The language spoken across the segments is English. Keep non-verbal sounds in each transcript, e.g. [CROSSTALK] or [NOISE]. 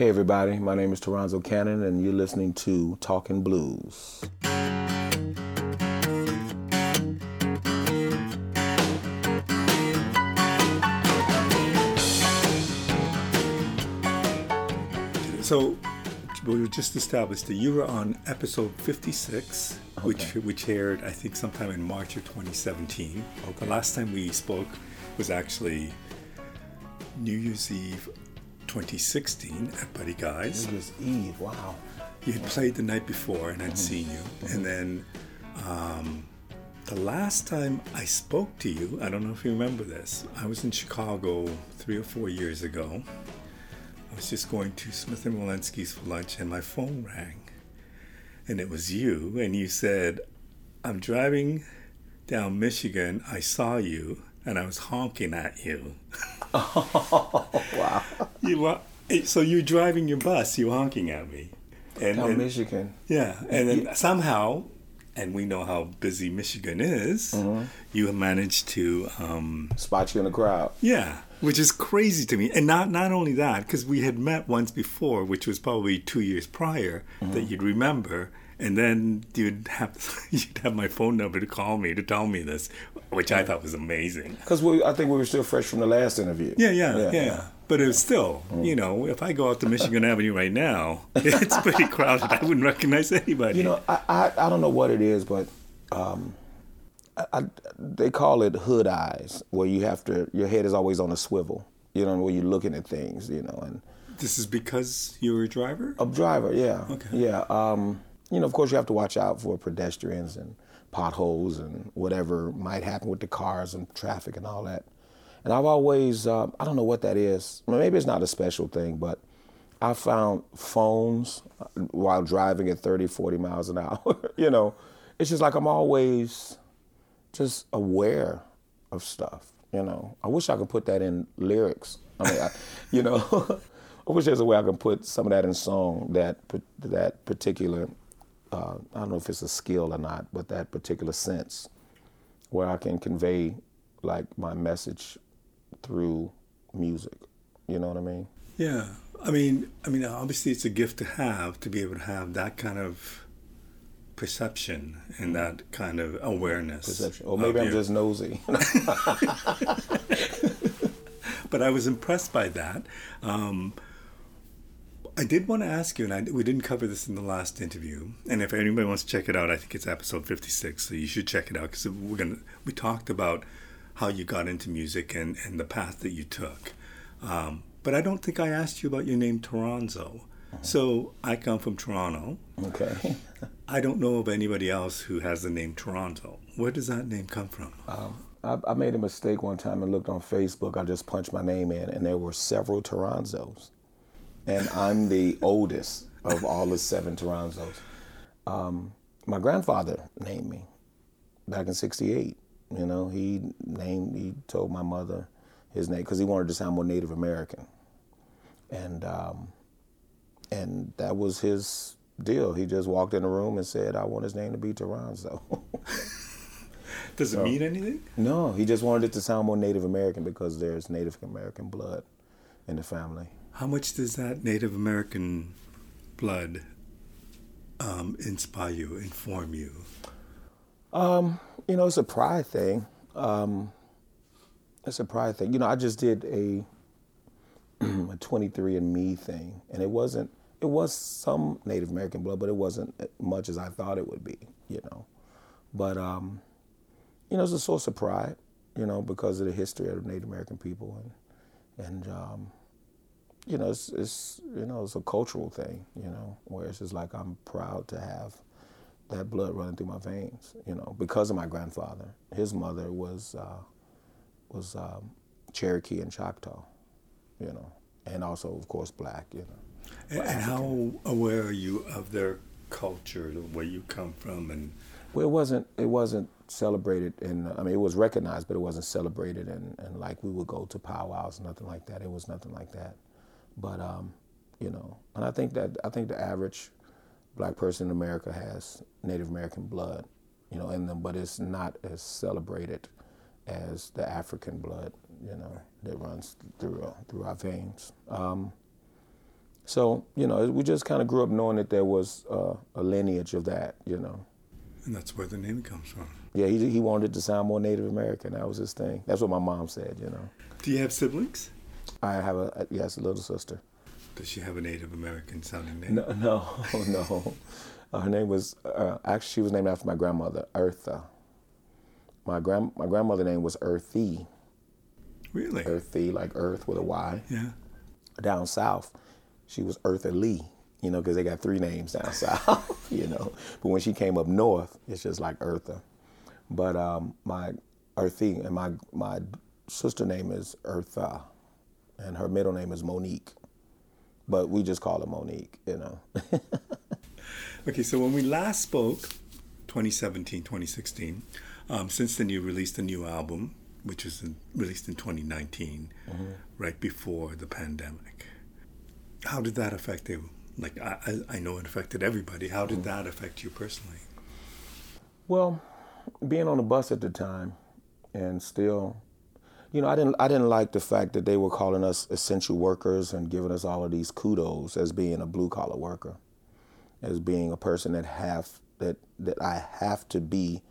Hey, everybody, my name is Toronzo Cannon, and you're listening to Talking Blues. So, we just established that you were on episode 56, okay. which which aired, I think, sometime in March of 2017. Okay. The last time we spoke was actually New Year's Eve 2016 at Buddy Guy's. New Year's Eve, wow. You had played the night before and I'd mm-hmm. seen you. Mm-hmm. And then um, the last time I spoke to you, I don't know if you remember this, I was in Chicago three or four years ago. I was just going to Smith and Wollensky's for lunch and my phone rang. And it was you. And you said, I'm driving down Michigan. I saw you and I was honking at you. [LAUGHS] oh, wow. You were, so you're driving your bus, you're honking at me. And, and Michigan. Yeah, and then somehow, and we know how busy Michigan is, mm-hmm. you managed to um, spot you in the crowd. Yeah, which is crazy to me. And not not only that, because we had met once before, which was probably two years prior, mm-hmm. that you'd remember and then you'd have [LAUGHS] you'd have my phone number to call me to tell me this, which I thought was amazing. Because I think we were still fresh from the last interview. Yeah, yeah, yeah. yeah. But it's still, mm. you know, if I go out to Michigan Avenue right now, [LAUGHS] it's pretty crowded. I wouldn't recognize anybody. You know, I I, I don't know what it is, but. Um, I, I, they call it hood eyes, where you have to, your head is always on a swivel, you know, where you're looking at things, you know, and this is because you're a driver. A driver, yeah, okay, yeah. Um, you know, of course, you have to watch out for pedestrians and potholes and whatever might happen with the cars and traffic and all that. And I've always, uh, I don't know what that is. Maybe it's not a special thing, but I found phones uh, while driving at 30, 40 miles an [LAUGHS] hour. you know, it's just like I'm always just aware of stuff. You know, I wish I could put that in lyrics. I mean, I, you know, [LAUGHS] I wish there's a way I can put some of that in song. That that particular uh, I don't know if it's a skill or not, but that particular sense where I can convey like my message through music. You know what I mean? Yeah. I mean, I mean, obviously, it's a gift to have to be able to have that kind of perception and that kind of awareness. Perception, or maybe I'm you. just nosy. [LAUGHS] [LAUGHS] but I was impressed by that. Um, I did want to ask you, and I, we didn't cover this in the last interview. And if anybody wants to check it out, I think it's episode fifty-six. So you should check it out because we're gonna we talked about how you got into music and and the path that you took. Um, but I don't think I asked you about your name, Toronzo. So I come from Toronto. Okay. [LAUGHS] I don't know of anybody else who has the name Toronzo. Where does that name come from? Um, I, I, made a mistake one time and looked on Facebook. I just punched my name in, and there were several Toronzos and I'm the oldest of all the seven Toronzos. Um, my grandfather named me back in '68. You know, he named, he told my mother his name because he wanted to sound more Native American, and um, and that was his deal. He just walked in the room and said, "I want his name to be Toronzo." [LAUGHS] Does it so, mean anything? No, he just wanted it to sound more Native American because there's Native American blood in the family. How much does that Native American blood um, inspire you, inform you? Um, you know, it's a pride thing. Um, it's a pride thing. You know, I just did a [CLEARS THROAT] a 23andMe thing, and it wasn't. It was some Native American blood, but it wasn't as much as I thought it would be. You know, but um, you know, it's a source of pride. You know, because of the history of Native American people, and and um, you know, it's, it's you know, it's a cultural thing, you know, where it's just like I'm proud to have that blood running through my veins, you know, because of my grandfather. His mother was uh, was um, Cherokee and Choctaw, you know, and also of course black, you know. And, and how aware are you of their culture, where you come from, and well, it wasn't it wasn't celebrated and I mean it was recognized, but it wasn't celebrated and, and like we would go to powwows, nothing like that. It was nothing like that. But um, you know, and I think that I think the average black person in America has Native American blood, you know, in them, but it's not as celebrated as the African blood, you know, that runs through uh, through our veins. Um, So you know, we just kind of grew up knowing that there was uh, a lineage of that. You know. And that's where the name comes from. Yeah, he he wanted it to sound more Native American. That was his thing. That's what my mom said. You know. Do you have siblings? I have a yes, a little sister. Does she have a Native American sounding name? No, no, [LAUGHS] no. Uh, her name was uh, actually she was named after my grandmother, Eartha. My grand my grandmother name was Earthy. Really? Earthy, like Earth with a Y. Yeah. Down south, she was Eartha Lee. You know, because they got three names down [LAUGHS] south. you know, but when she came up north, it's just like Eartha. But um, my Earthy and my my sister name is Eartha, and her middle name is Monique. But we just call her Monique. You know. [LAUGHS] okay, so when we last spoke, 2017, 2016. Um, since then, you released a new album, which was in, released in 2019, mm-hmm. right before the pandemic. How did that affect you? Like, I, I know it affected everybody. How did mm-hmm. that affect you personally? Well, being on the bus at the time and still you know, I didn't I didn't like the fact that they were calling us essential workers and giving us all of these kudos as being a blue collar worker, as being a person that have that that I have to be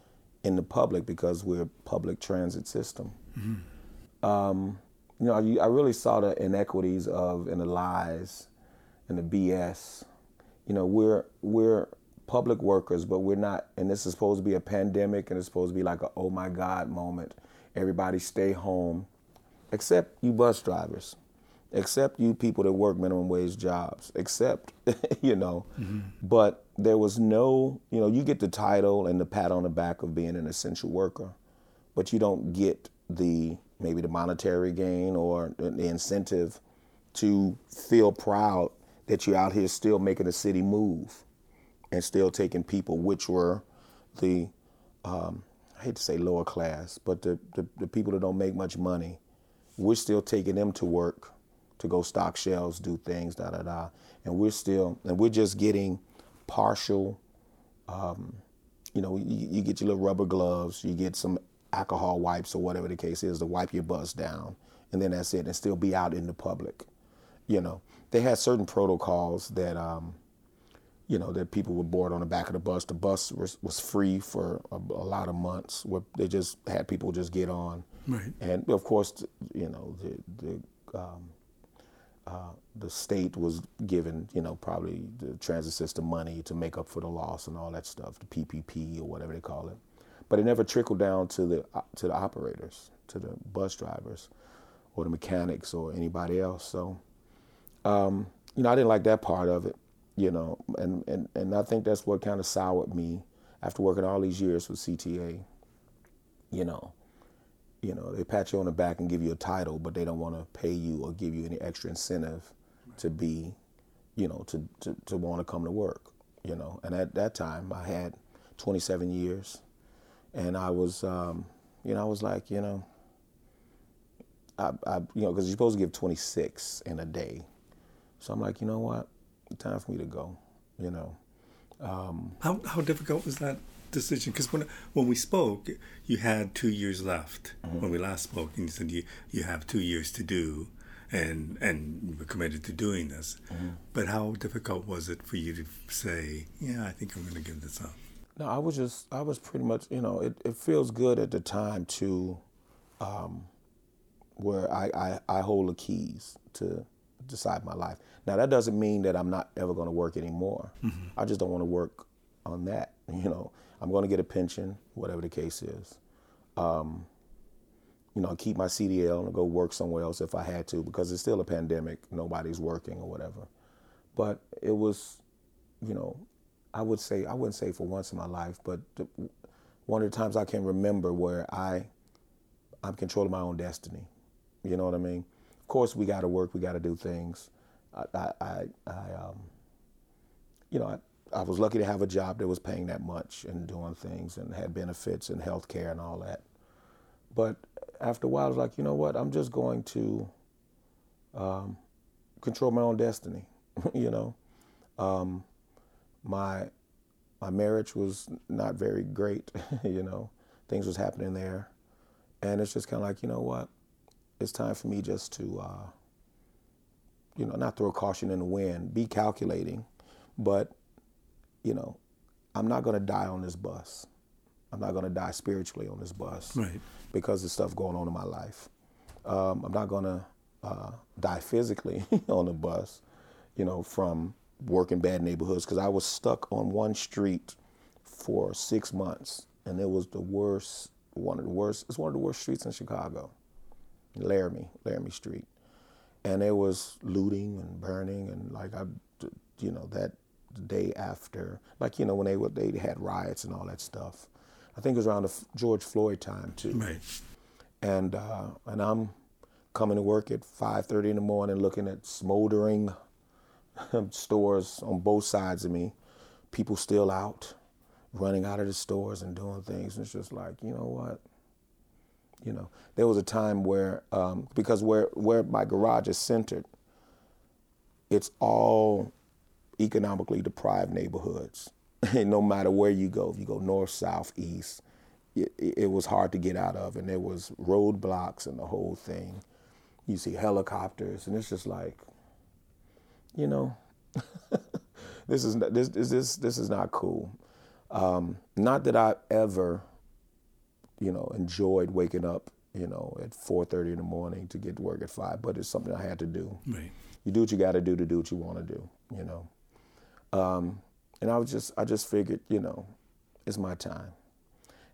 in the public because we're a public transit system. Mm-hmm. Um, you know, I, I, really saw the inequities of and the lies and the BS. You know, we're we're public workers, but we're not. And this is supposed to be a pandemic, and it's supposed to be like a oh my god moment. Everybody stay home, except you bus drivers, except you people that work minimum wage jobs, except [LAUGHS] you know. Mm-hmm. But there was no, you know, you get the title and the pat on the back of being an essential worker, but you don't get the maybe the monetary gain or the incentive to feel proud that you're out here still making the city move and still taking people, which were the, um, I hate to say lower class, but the, the, the, people that don't make much money, we're still taking them to work to go stock shelves, do things, da da da. And we're still, and we're just getting partial. Um, you know, you, you, get your little rubber gloves, you get some alcohol wipes or whatever the case is to wipe your bus down, and then that's it, and still be out in the public. You know, they had certain protocols that, um, you know, that people were bored on the back of the bus. The bus was, was free for a, a lot of months. Where they just had people just get on, right. and of course, you know, the the um, uh, the state was given, you know, probably the transit system money to make up for the loss and all that stuff, the PPP or whatever they call it. But it never trickled down to the uh, to the operators, to the bus drivers, or the mechanics or anybody else. So, um, you know, I didn't like that part of it, you know, and and and I think that's what kind of soured me after working all these years with CTA. You know, you know, they pat you on the back and give you a title, but they don't want to pay you or give you any extra incentive to be, you know, to, to, to want to come to work, you know. And at that time, I had 27 years, and I was, um, you know, I was like, you know, I, I you know, because you're supposed to give 26 in a day. So I'm like, you know what? Time for me to go, you know. Um, how, how difficult was that decision? Because when when we spoke, you had two years left. Mm-hmm. When we last spoke, and you said you, you have two years to do, and and you were committed to doing this. Mm-hmm. But how difficult was it for you to say, yeah, I think I'm going to give this up? No, I was just I was pretty much you know it, it feels good at the time to, um, where I, I I hold the keys to decide my life. Now that doesn't mean that I'm not ever going to work anymore. Mm-hmm. I just don't want to work on that. [LAUGHS] You know, I'm going to get a pension, whatever the case is. Um, you know, keep my CDL and go work somewhere else if I had to because it's still a pandemic. Nobody's working or whatever. But it was, you know, I would say I wouldn't say for once in my life, but the, one of the times I can remember where I I'm controlling my own destiny. You know what I mean? Course, we got to work. We got to do things. I, I, I, I um, you know, I, I was lucky to have a job that was paying that much and doing things and had benefits and health care and all that. But after a while, I was like, you know what? I'm just going to um, control my own destiny. [LAUGHS] you know, um, my my marriage was not very great. [LAUGHS] you know, things was happening there, and it's just kind of like, you know what? It's time for me just to, uh, you know, not throw caution in the wind, be calculating, but, you know, I'm not going to die on this bus. I'm not going to die spiritually on this bus right. because of stuff going on in my life. Um, I'm not going to uh, die physically [LAUGHS] on the bus, you know, from working bad neighborhoods because I was stuck on one street for six months, and it was the worst, one of the worst. It's one of the worst streets in Chicago, Laramie, Laramie Street, and there was looting and burning, and like I, you know, that day after, like you know when they were they had riots and all that stuff. I think it was around the George Floyd time too. Right. And uh, and I'm coming to work at 5:30 in the morning, looking at smoldering [LAUGHS] stores on both sides of me, people still out, running out of the stores and doing things. And it's just like, you know what? You know, there was a time where, um, because where where my garage is centered, it's all economically deprived neighborhoods. [LAUGHS] and no matter where you go, if you go north, south, east, it, it was hard to get out of, and there was roadblocks and the whole thing. You see helicopters, and it's just like, you know, [LAUGHS] this is this this this is not cool. Um, not that I ever, you know, enjoyed waking up, you know, at 4:30 in the morning to get to work at five, but it's something I had to do. Right. You do what you got to do to do what you want to do, you know. Um, and I was just I just figured, you know, it's my time,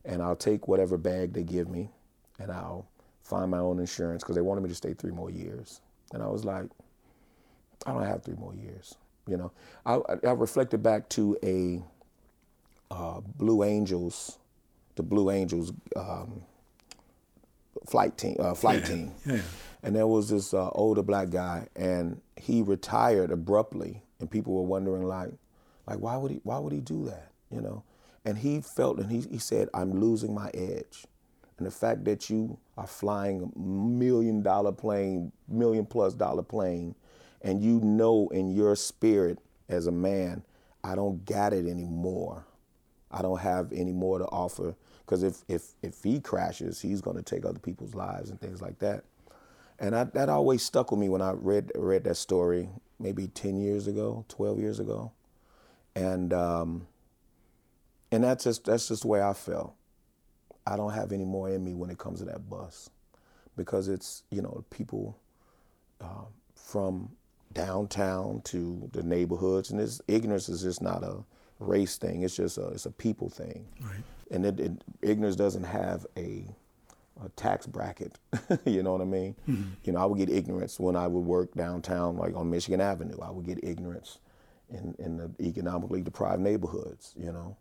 and I'll take whatever bag they give me, and I'll find my own insurance because they wanted me to stay three more years, and I was like I don't have three more years. You know, I, I reflected back to a uh, Blue Angels, the Blue Angels um, flight team, uh, flight yeah. team, yeah. and there was this uh, older black guy, and he retired abruptly, and people were wondering like, like why would he, why would he do that? You know, and he felt, and he he said, I'm losing my edge. And the fact that you are flying a million dollar plane, million plus dollar plane, and you know in your spirit as a man, I don't got it anymore. I don't have any more to offer because if if if he crashes, he's going to take other people's lives and things like that. And I, that always stuck with me when I read read that story maybe ten years ago, twelve years ago, and um, and that's just that's just the way I felt. I don't have any more in me when it comes to that bus, because it's you know people uh, from downtown to the neighborhoods, and this ignorance is just not a race thing. It's just a it's a people thing, right. And it, it, ignorance doesn't have a, a tax bracket. [LAUGHS] you know what I mean? Mm-hmm. You know, I would get ignorance when I would work downtown, like on Michigan Avenue. I would get ignorance in in the economically deprived neighborhoods. You know,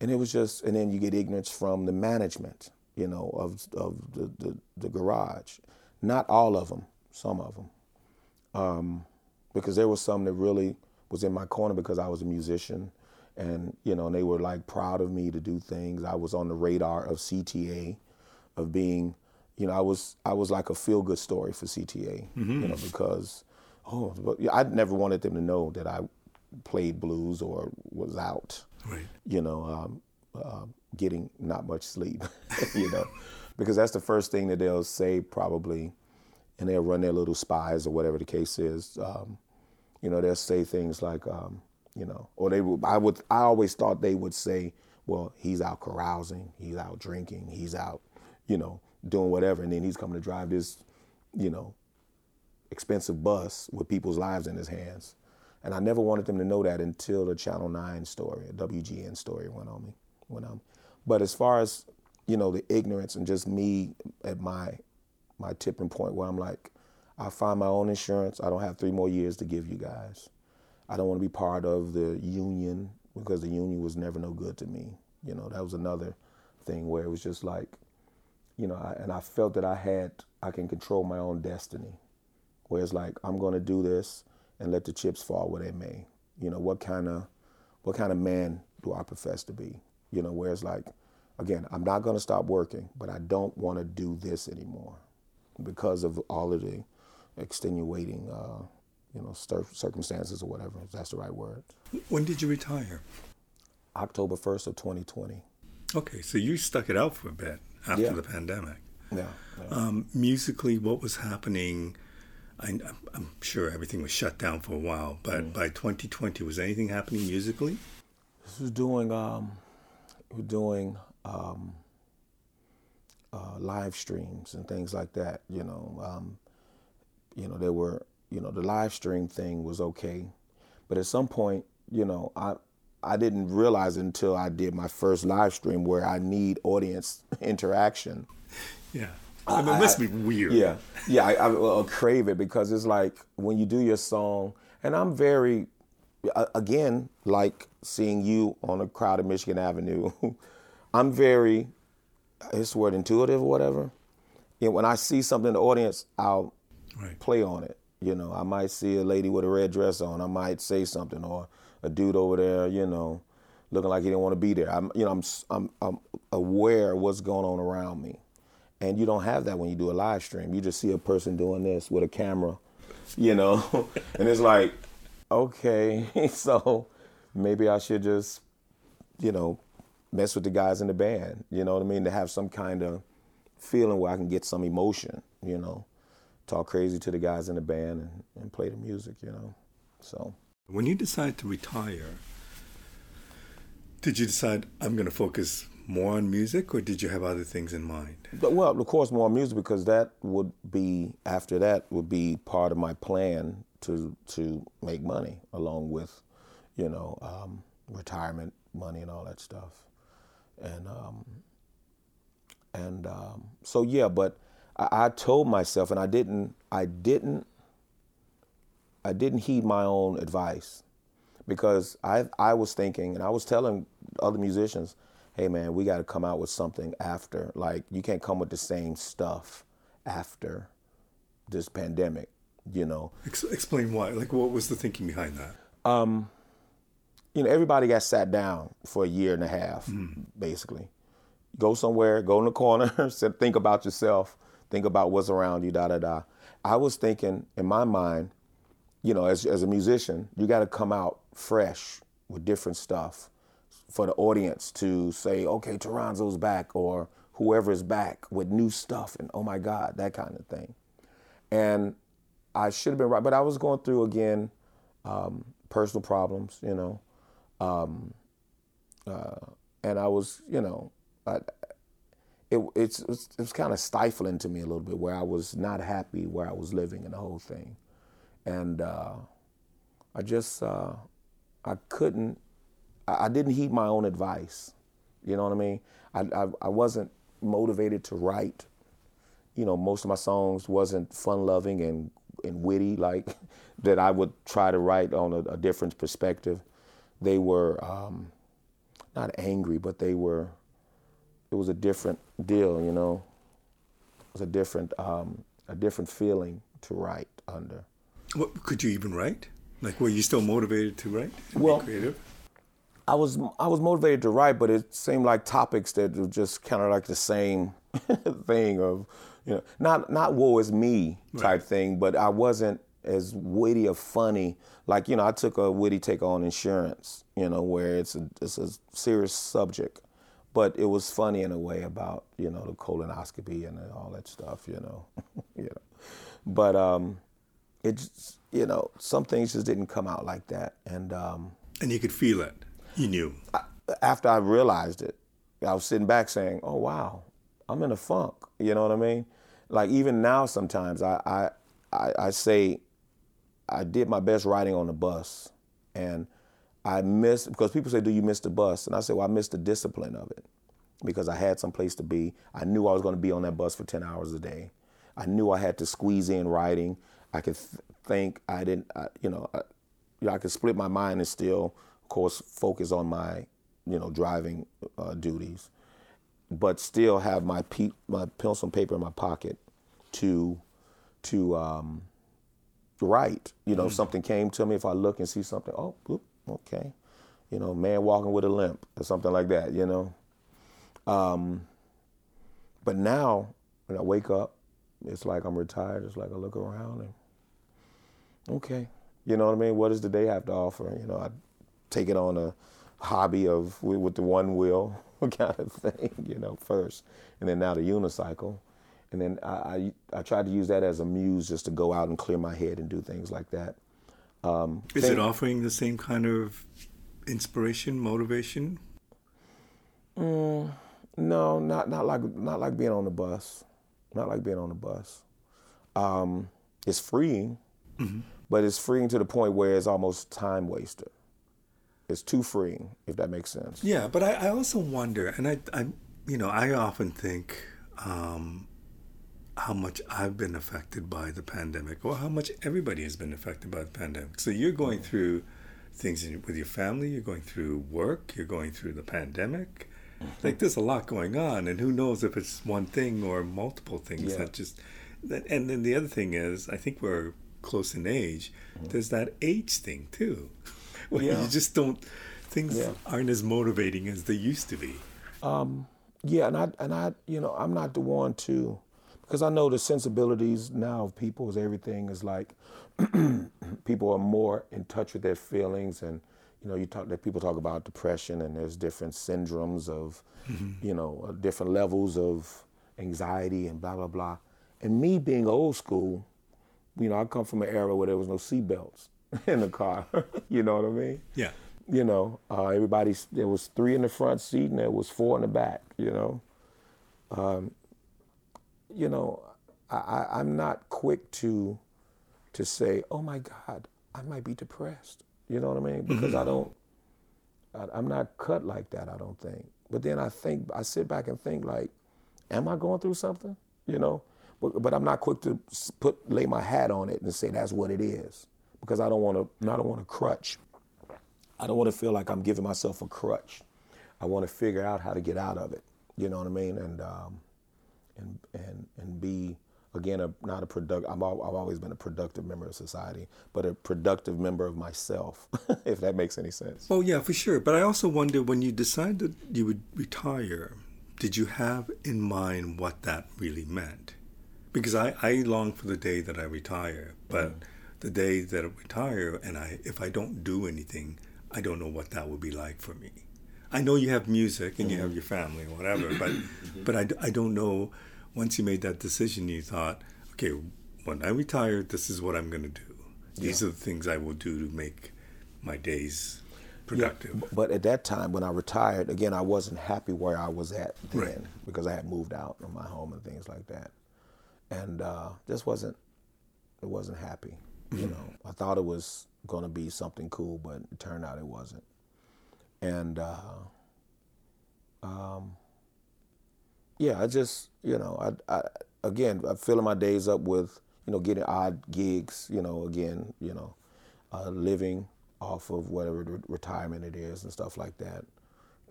and it was just, and then you get ignorance from the management. You know, of of the the, the garage. Not all of them, some of them um, because there was some that really was in my corner because I was a musician, and you know, and they were like proud of me to do things. I was on the radar of CTA, of being, you know, I was I was like a feel good story for CTA, mm-hmm. you know, because oh, but I never wanted them to know that I played blues or was out, right. you know, um, uh, getting not much sleep, [LAUGHS] you know, because that's the first thing that they'll say probably and they'll run their little spies or whatever the case is. Um, you know, they'll say things like, um, you know, or they would. I would. I always thought they would say, "Well, he's out carousing, he's out drinking, he's out, you know, doing whatever," and then he's coming to drive this, you know, expensive bus with people's lives in his hands. And I never wanted them to know that until the Channel Nine story, a WGN story went on me. Went on. Me. But as far as you know, the ignorance and just me at my my tipping point where I'm like, I find my own insurance. I don't have three more years to give you guys. I don't want to be part of the union because the union was never no good to me. You know, that was another thing where it was just like, you know, I, and I felt that I had, I can control my own destiny. Where it's like, I'm going to do this and let the chips fall where they may. You know, what kind of, what kind of man do I profess to be? You know, where it's like, again, I'm not going to stop working, but I don't want to do this anymore because of all of the extenuating, uh, you know, circumstances or whatever, if that's the right word. When did you retire? October 1st of 2020. Okay, so you stuck it out for a bit after yeah. the pandemic. Yeah. yeah. Um, musically, what was happening I, am sure everything was shut down for a while, but mm. by 2020, was anything happening musically? This was doing, um, we're doing um, uh, live streams and things like that. You know, um, you know, there were, you know, the live stream thing was okay, but at some point, you know, I I didn't realize until I did my first live stream where I need audience [LAUGHS] interaction. Yeah. I mean, it must be weird. Yeah, yeah, I, I, I, crave it because it's like when you do your song, and I'm very, again, like seeing you on a crowded Michigan Avenue. [LAUGHS] I'm very, it's word intuitive or whatever. Know, when I see something in the audience, I'll right. play on it. You know, I might see a lady with a red dress on. I might say something, or a dude over there, you know, looking like he didn't want to be there. I'm, you know, I'm, I'm, I'm aware what's going on around me, and you don't have that when you do a live stream. You just see a person doing this with a camera, you know, [LAUGHS] and it's like, okay, [LAUGHS] so maybe I should just, you know, mess with the guys in the band. You know what I mean? To have some kind of feeling where I can get some emotion. You know, talk crazy to the guys in the band and, and play the music. You know, so. When you decided to retire, did you decide I'm going to focus more on music, or did you have other things in mind? Well, of course, more music because that would be after that would be part of my plan to to make money along with, you know, um, retirement money and all that stuff, and um, and um, so yeah. But I, I told myself, and I didn't I didn't I didn't heed my own advice because I I was thinking and I was telling other musicians, hey man, we got to come out with something after. Like you can't come with the same stuff after this pandemic, you know. Ex- explain why. Like what was the thinking behind that? Um, you know, everybody got sat down for a year and a half, mm. basically. Go somewhere, go in the corner, [LAUGHS] sit think about yourself, think about what's around you, da da da. I was thinking in my mind you know, as, as a musician, you got to come out fresh with different stuff for the audience to say, okay, Toronzo's back or whoever's back with new stuff and oh my God, that kind of thing. And I should have been right, but I was going through again um, personal problems, you know, um, uh, and I was, you know, I, it, it's, it was, was kind of stifling to me a little bit where I was not happy where I was living and the whole thing and uh, I just uh, I couldn't I, I, didn't heed my own advice. You know what I mean? I, I, I wasn't motivated to write. You know, most of my songs wasn't fun loving and and witty like [LAUGHS] that. I would try to write on a, a different perspective. They were um, not angry, but they were. It was a different deal, you know. It was a different um, a different feeling to write under. What could you even write? Like, were you still motivated to write? well, creative. I was I was motivated to write, but it seemed like topics that were just kind of like the same [LAUGHS] thing of, you know, not not woe is me type right. thing, but I wasn't as witty or funny. Like you know, I took a witty take on insurance, you know, where it's a it's a serious subject, but it was funny in a way about you know the colonoscopy and all that stuff, you know, [LAUGHS] you know, but um, it's you know some things just didn't come out like that, and um, and you could feel it. You knew. I, after I realized it, I was sitting back saying, "Oh wow, I'm in a funk." You know what I mean? Like even now, sometimes I I I, I say I did my best riding on the bus, and I missed because people say, "Do you miss the bus?" And I say, "Well, I missed the discipline of it." Because I had some place to be. I knew I was going to be on that bus for 10 hours a day. I knew I had to squeeze in writing. I could th- think I didn't, I, you know, I, you know, I could split my mind and still, of course, focus on my, you know, driving uh, duties, but still have my pe- my pencil and paper in my pocket to to um, write. You know, mm something came to me. If I look and see something, oh, whoop, okay, you know, man walking with a limp or something like that. You know, um, but now when I wake up, it's like I'm retired. It's like I look around and okay, you know what I mean? What does the day have to offer? You know, I take it on a hobby of with the one wheel [LAUGHS] kind of thing, you know, first, and then now the unicycle, and then I, I, I tried to use that as a muse just to go out and clear my head and do things like that. Um, Is it offering the same kind of inspiration, motivation? Mm, no, not not like not like being on the bus, not like being on the bus. Um, it's freeing, mm-hmm. but it's freeing to the point where it's almost time waster. It's too freeing, if that makes sense. Yeah, but I, I also wonder, and I, I, you know, I often think um, how much I've been affected by the pandemic, or how much everybody has been affected by the pandemic. So you're going mm. through things in, with your family, you're going through work, you're going through the pandemic. Mm-hmm. Like there's a lot going on, and who knows if it's one thing or multiple things yeah. that just. That, and then the other thing is, I think we're close in age. Mm-hmm. There's that age thing too, [LAUGHS] where yeah. you just don't. Things yeah. aren't as motivating as they used to be. Um, yeah, and I and I, you know, I'm not the one to because I know the sensibilities now of people is everything is like [CLEARS THROAT] people are more in touch with their feelings and you know you talk that people talk about depression and there's different syndromes of mm-hmm. you know uh, different levels of anxiety and blah blah blah. And me being old school you know I come from an era where there was no seatbelts [LAUGHS] in the car [LAUGHS] you know what I mean? Yeah. You know uh, everybody there was three in the front seat and there was four in the back you know? Um, you know, I, I'm not quick to to say, "Oh my God, I might be depressed." You know what I mean? Because mm-hmm. I don't, I, am not cut like that. I don't think. But then I think I sit back and think like, "Am I going through something?" You know, but, but I'm not quick to put lay my hat on it and say that's what it is because I don't want to. I don't want to crutch. I don't want to feel like I'm giving myself a crutch. I want to figure out how to get out of it. You know what I mean? And um, and and and be again a, not a product. I'm all, I've always been a productive member of society, but a productive member of myself, [LAUGHS] if that makes any sense. Oh yeah, for sure. But I also wonder when you decided you would retire, did you have in mind what that really meant? Because I, I long for the day that I retire, but mm the day that I retire and I if I don't do anything, I don't know what that would be like for me. I know you have music and you have your family or whatever, but mm-hmm. [CLEARS THROAT] but I, I don't know. Once you made that decision, you thought, okay, when I retire, this is what I'm going to do. These yeah. are the things I will do to make my days productive. Yeah, but at that time, when I retired, again, I wasn't happy where I was at then right. because I had moved out of my home and things like that, and uh, just wasn't it wasn't happy. Mm-hmm. You know, I thought it was going to be something cool, but it turned out it wasn't and uh, um, yeah, I just you know I, I again I'm filling my days up with you know getting odd gigs. You know again you know uh, living off of whatever re- retirement it is and stuff like that,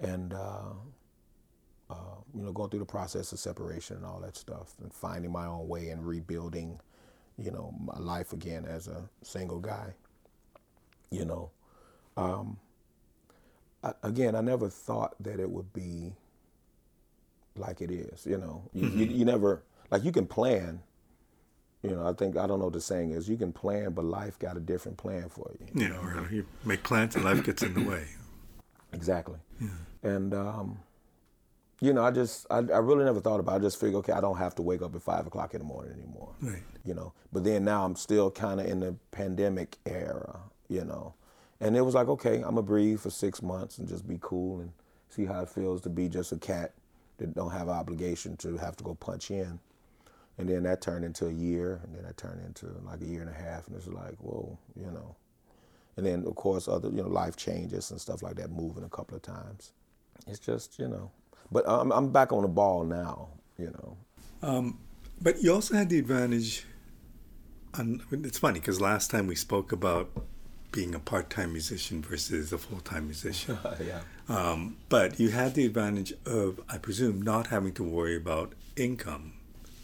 and. Uh, uh, you know, going through the process of separation and all that stuff, and finding my own way and rebuilding, you know, my life again as a single guy. You know, um, again, I never thought that it would be like it is. You know, you, mm-hmm. you, you, never like you can plan. You know, I think I don't know what the saying is. You can plan, but life got a different plan for you. Yeah, or you make plans and life gets in the way. Exactly. Yeah. And um, you know, I just I, I, really never thought about. it. I just figured, okay, I don't have to wake up at five o'clock in the morning anymore. Right. You know, but then now I'm still kind of in the pandemic era. You know, and it was like, okay, I'm gonna breathe for six months and just be cool and see how it feels to be just a cat that don't have an obligation to have to go punch in. And then that turned into a year, and then that turned into like a year and a half, and it's like, whoa, you know. And then of course other, you know, life changes and stuff like that, moving a couple of times. It's just, you know. But I'm, I'm back on the ball now, you know. Um, but you also had the advantage. On, it's funny because last time we spoke about being a part-time musician versus a full-time musician. [LAUGHS] yeah. Um, but you had the advantage of, I presume, not having to worry about income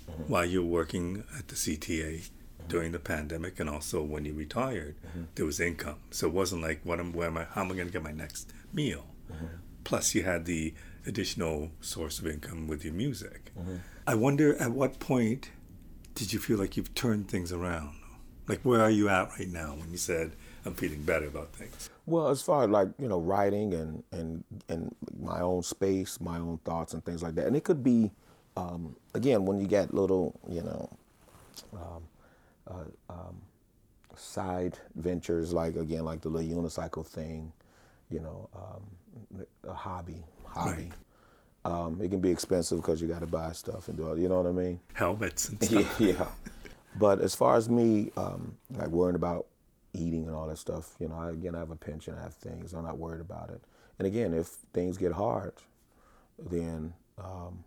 mm-hmm. while you're working at the CTA mm-hmm. during the pandemic, and also when you retired, mm-hmm. there was income. So it wasn't like, what am, where am I, how am I going to get my next meal? Mm-hmm. Plus, you had the additional source of income with your music. Mm-hmm. I wonder, at what point did you feel like you've turned things around? Like, where are you at right now when you said? I'm feeling better about things. Well, as far as like you know, writing and and and my own space, my own thoughts and things like that, and it could be um, again, when you get little, you know, um, uh, um, side ventures like again like the little unicycle thing, you know, um, a hobby, hobby. Right. Um, it can be expensive because you got to buy stuff and do it. You know what I mean? Helmets and [LAUGHS] stuff. yeah. But as far as me, um, like worrying about eating and all that stuff, you know, I, again, I have a pension, I have things, I'm not worried about it. And again, if things get hard, then um,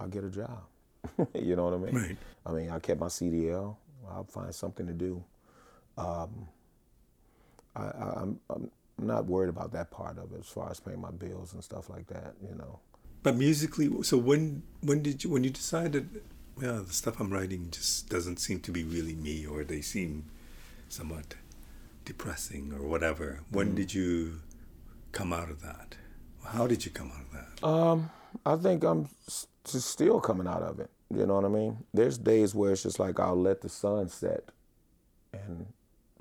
I get a job. [LAUGHS] you know what I mean? Right. I mean, I kept my CDL. I'll find something to do. Um, I, am I'm, I'm not worried about that part of it as far as paying my bills and stuff like that. You know. But musically, so when when did you when you decided? Well, the stuff I'm writing just doesn't seem to be really me, or they seem somewhat depressing, or whatever. When mm-hmm. did you come out of that? How did you come out of that? Um, I think I'm still coming out of it. You know what I mean? There's days where it's just like I'll let the sun set, and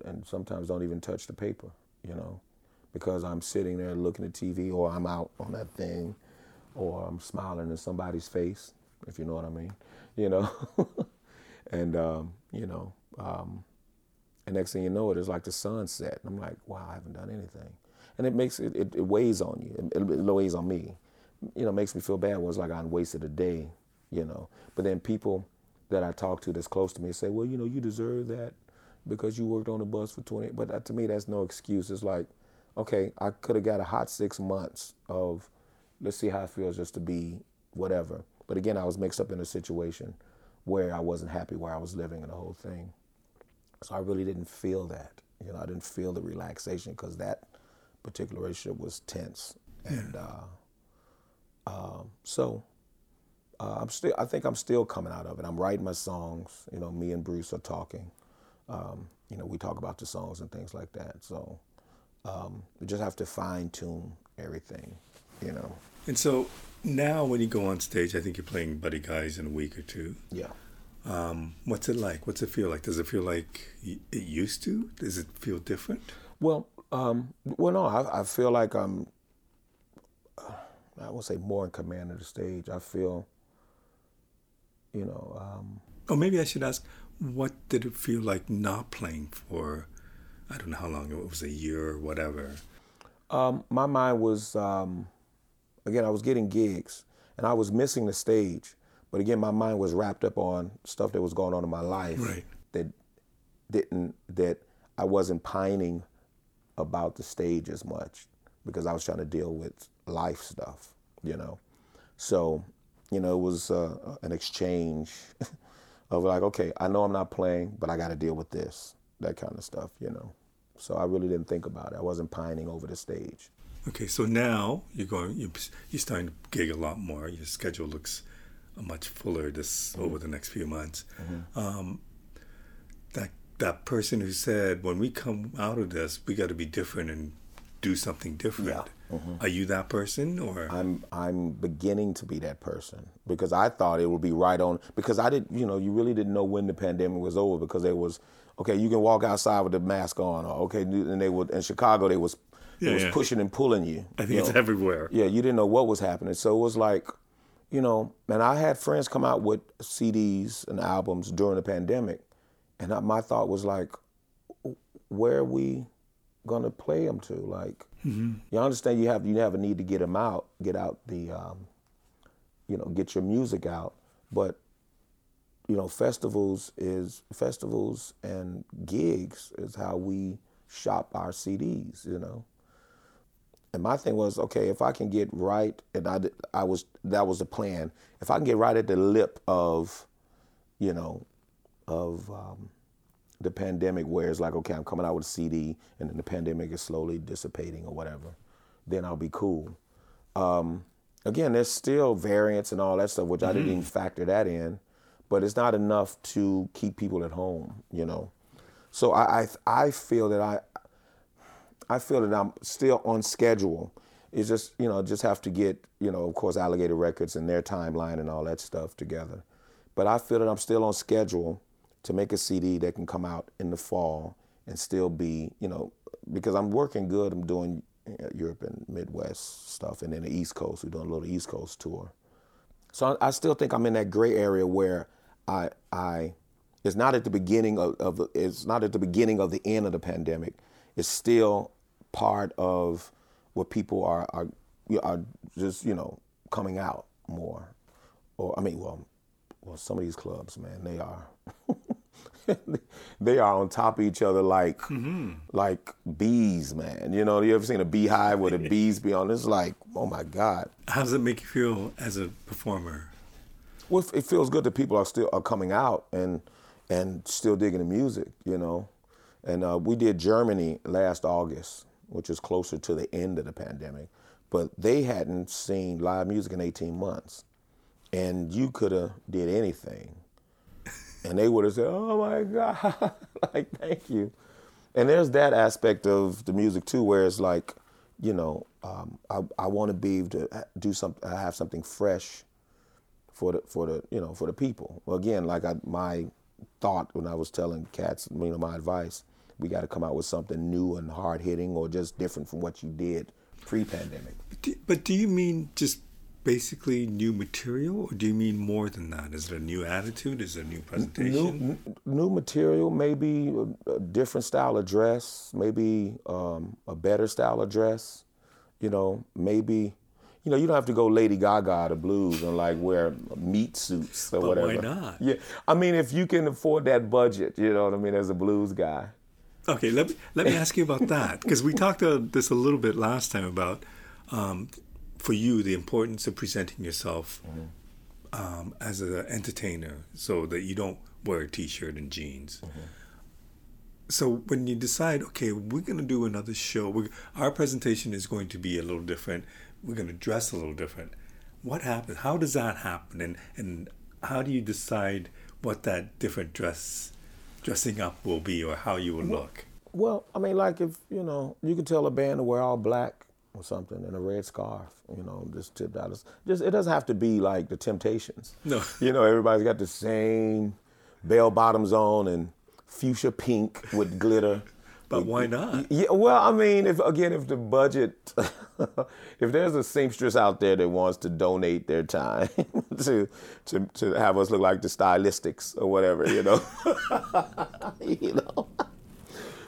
and sometimes don't even touch the paper. You know, because I'm sitting there looking at TV, or I'm out on that thing, or I'm smiling in somebody's face, if you know what I mean. You know, [LAUGHS] and um, you know, um, and next thing you know, it is like the sun set. And I'm like, wow, I haven't done anything, and it makes it, it, it weighs on you. It, it weighs on me you know, makes me feel bad was like I wasted a day, you know. But then people that I talk to that's close to me say, well, you know, you deserve that because you worked on the bus for 20. But that, to me, that's no excuse. It's like, okay, I could have got a hot six months of, let's see how it feels just to be whatever. But again, I was mixed up in a situation where I wasn't happy where I was living and the whole thing. So I really didn't feel that. You know, I didn't feel the relaxation because that particular relationship was tense. And, uh, um, so uh, I'm still. I think I'm still coming out of it. I'm writing my songs. You know, me and Bruce are talking. Um, you know, we talk about the songs and things like that. So um, we just have to fine tune everything. You know. And so now, when you go on stage, I think you're playing Buddy Guys in a week or two. Yeah. Um, what's it like? What's it feel like? Does it feel like it used to? Does it feel different? Well, um, well, no. I, I feel like I'm I would say more in command of the stage. I feel, you know. Um, oh, maybe I should ask, what did it feel like not playing for? I don't know how long it was, a year or whatever. Um, my mind was, um, again, I was getting gigs, and I was missing the stage. But again, my mind was wrapped up on stuff that was going on in my life right. that didn't that I wasn't pining about the stage as much because I was trying to deal with life stuff, you know. So, you know, it was uh, an exchange [LAUGHS] of like, okay, I know I'm not playing, but I got to deal with this, that kind of stuff, you know. So I really didn't think about it. I wasn't pining over the stage. Okay, so now you're going, you're, you're starting to gig a lot more. Your schedule looks much fuller this mm-hmm. over the next few months. Mm-hmm. Um, that that person who said, when we come out of this, we got to be different and do something different. Yeah. Mm-hmm. Are you that person or I'm I'm beginning to be that person because I thought it would be right on because I didn't you know you really didn't know when the pandemic was over because there was okay you can walk outside with the mask on or okay and they would in Chicago they was yeah, was yeah. pushing and pulling you. I think you it's know? everywhere. Yeah, you didn't know what was happening. So it was like, you know, and I had friends come out with CDs and albums during the pandemic, and I, my thought was like, where are we gonna play them to? Like, mm-hmm. you understand you have you have a need to get them out, get out the, um, you know, get your music out. But you know, festivals is festivals and gigs is how we shop our CDs. You know. And my thing was, okay, if I can get right, and I, I was that was the plan. If I can get right at the lip of, you know, of um, the pandemic where it's like, okay, I'm coming out with a CD and then the pandemic is slowly dissipating or whatever, then I'll be cool. Um, again, there's still variants and all that stuff, which mm-hmm. I didn't even mm-hmm. factor that in, but it's not enough to keep people at home, you know. So I, I, I feel that I, I feel that I'm still on schedule. It's just, you know, just have to get, you know, of course, Alligator Records and their timeline and all that stuff together. But I feel that I'm still on schedule to make a CD that can come out in the fall and still be, you know, because I'm working good. I'm doing uh, Europe and Midwest stuff, and then the East Coast. We're doing a little East Coast tour. So I, I, still think I'm in that gray area where I I it's not at the beginning of, of it's not at the beginning of the end of the pandemic. It's still part of what people are are, are just you know coming out more, or I mean, well, well, some of these clubs, man, they are. [LAUGHS] they are on top of each other like mm-hmm. like bees, man. You know, you ever seen a beehive where the [LAUGHS] bees be on? It's like, oh my god. How does it make you feel as a performer? Well, it feels good that people are still are coming out and and still digging the music. You know, and uh, we did Germany last August, which is closer to the end of the pandemic, but they hadn't seen live music in 18 months, and you could have did anything and they would have said, "Oh my God, [LAUGHS] like thank you." And there's that aspect of the music too, where it's like, you know, um, I, I want to be able to do something, have something fresh for the for the you know for the people. Well, again, like I, my thought when I was telling cats, you know, my advice, we got to come out with something new and hard hitting, or just different from what you did pre-pandemic. But do you mean just basically new material, or do you mean more than that? Is it a new attitude? Is it a new presentation? New, new material, maybe a, different style of dress, maybe um, a better style of dress. You know, maybe. You know, you don't have to go Lady Gaga to blues and like wear meat suits or but whatever. Why not? Yeah, I mean, if you can afford that budget, you know what I mean, as a blues guy. Okay, let me let me ask you about that because we talked about this a little bit last time about um, for you the importance of presenting yourself mm-hmm. um, as an entertainer so that you don't wear a t-shirt and jeans mm-hmm. so when you decide okay we're going to do another show we our presentation is going to be a little different we're going to dress a little different what happens how does that happen and and how do you decide what that different dress dressing up will be or how you will look well i mean like if you know you could tell a band to wear all black or something and a red scarf, you know, just tipped out. Just it doesn't have to be like the Temptations. No, you know, everybody's got the same bell bottoms on and fuchsia pink with glitter. But why not? Yeah, well, I mean, if again, if the budget, [LAUGHS] if there's a seamstress out there that wants to donate their time [LAUGHS] to to to have us look like the stylistics or whatever, you know, [LAUGHS] you know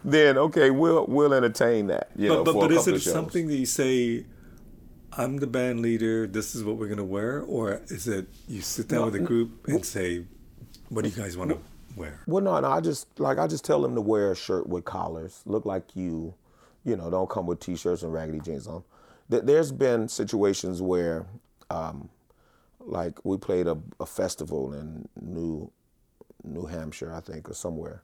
then okay, we'll we'll entertain that. You but know, but, but is it something that you say? I'm the band leader. This is what we're gonna wear, or is it you sit down no, with a group and say, "What do you guys want to wear?" Well, no, no. I just like I just tell them to wear a shirt with collars, look like you. You know, don't come with t-shirts and raggedy jeans on. There's been situations where, um, like we played a, a festival in New New Hampshire, I think, or somewhere,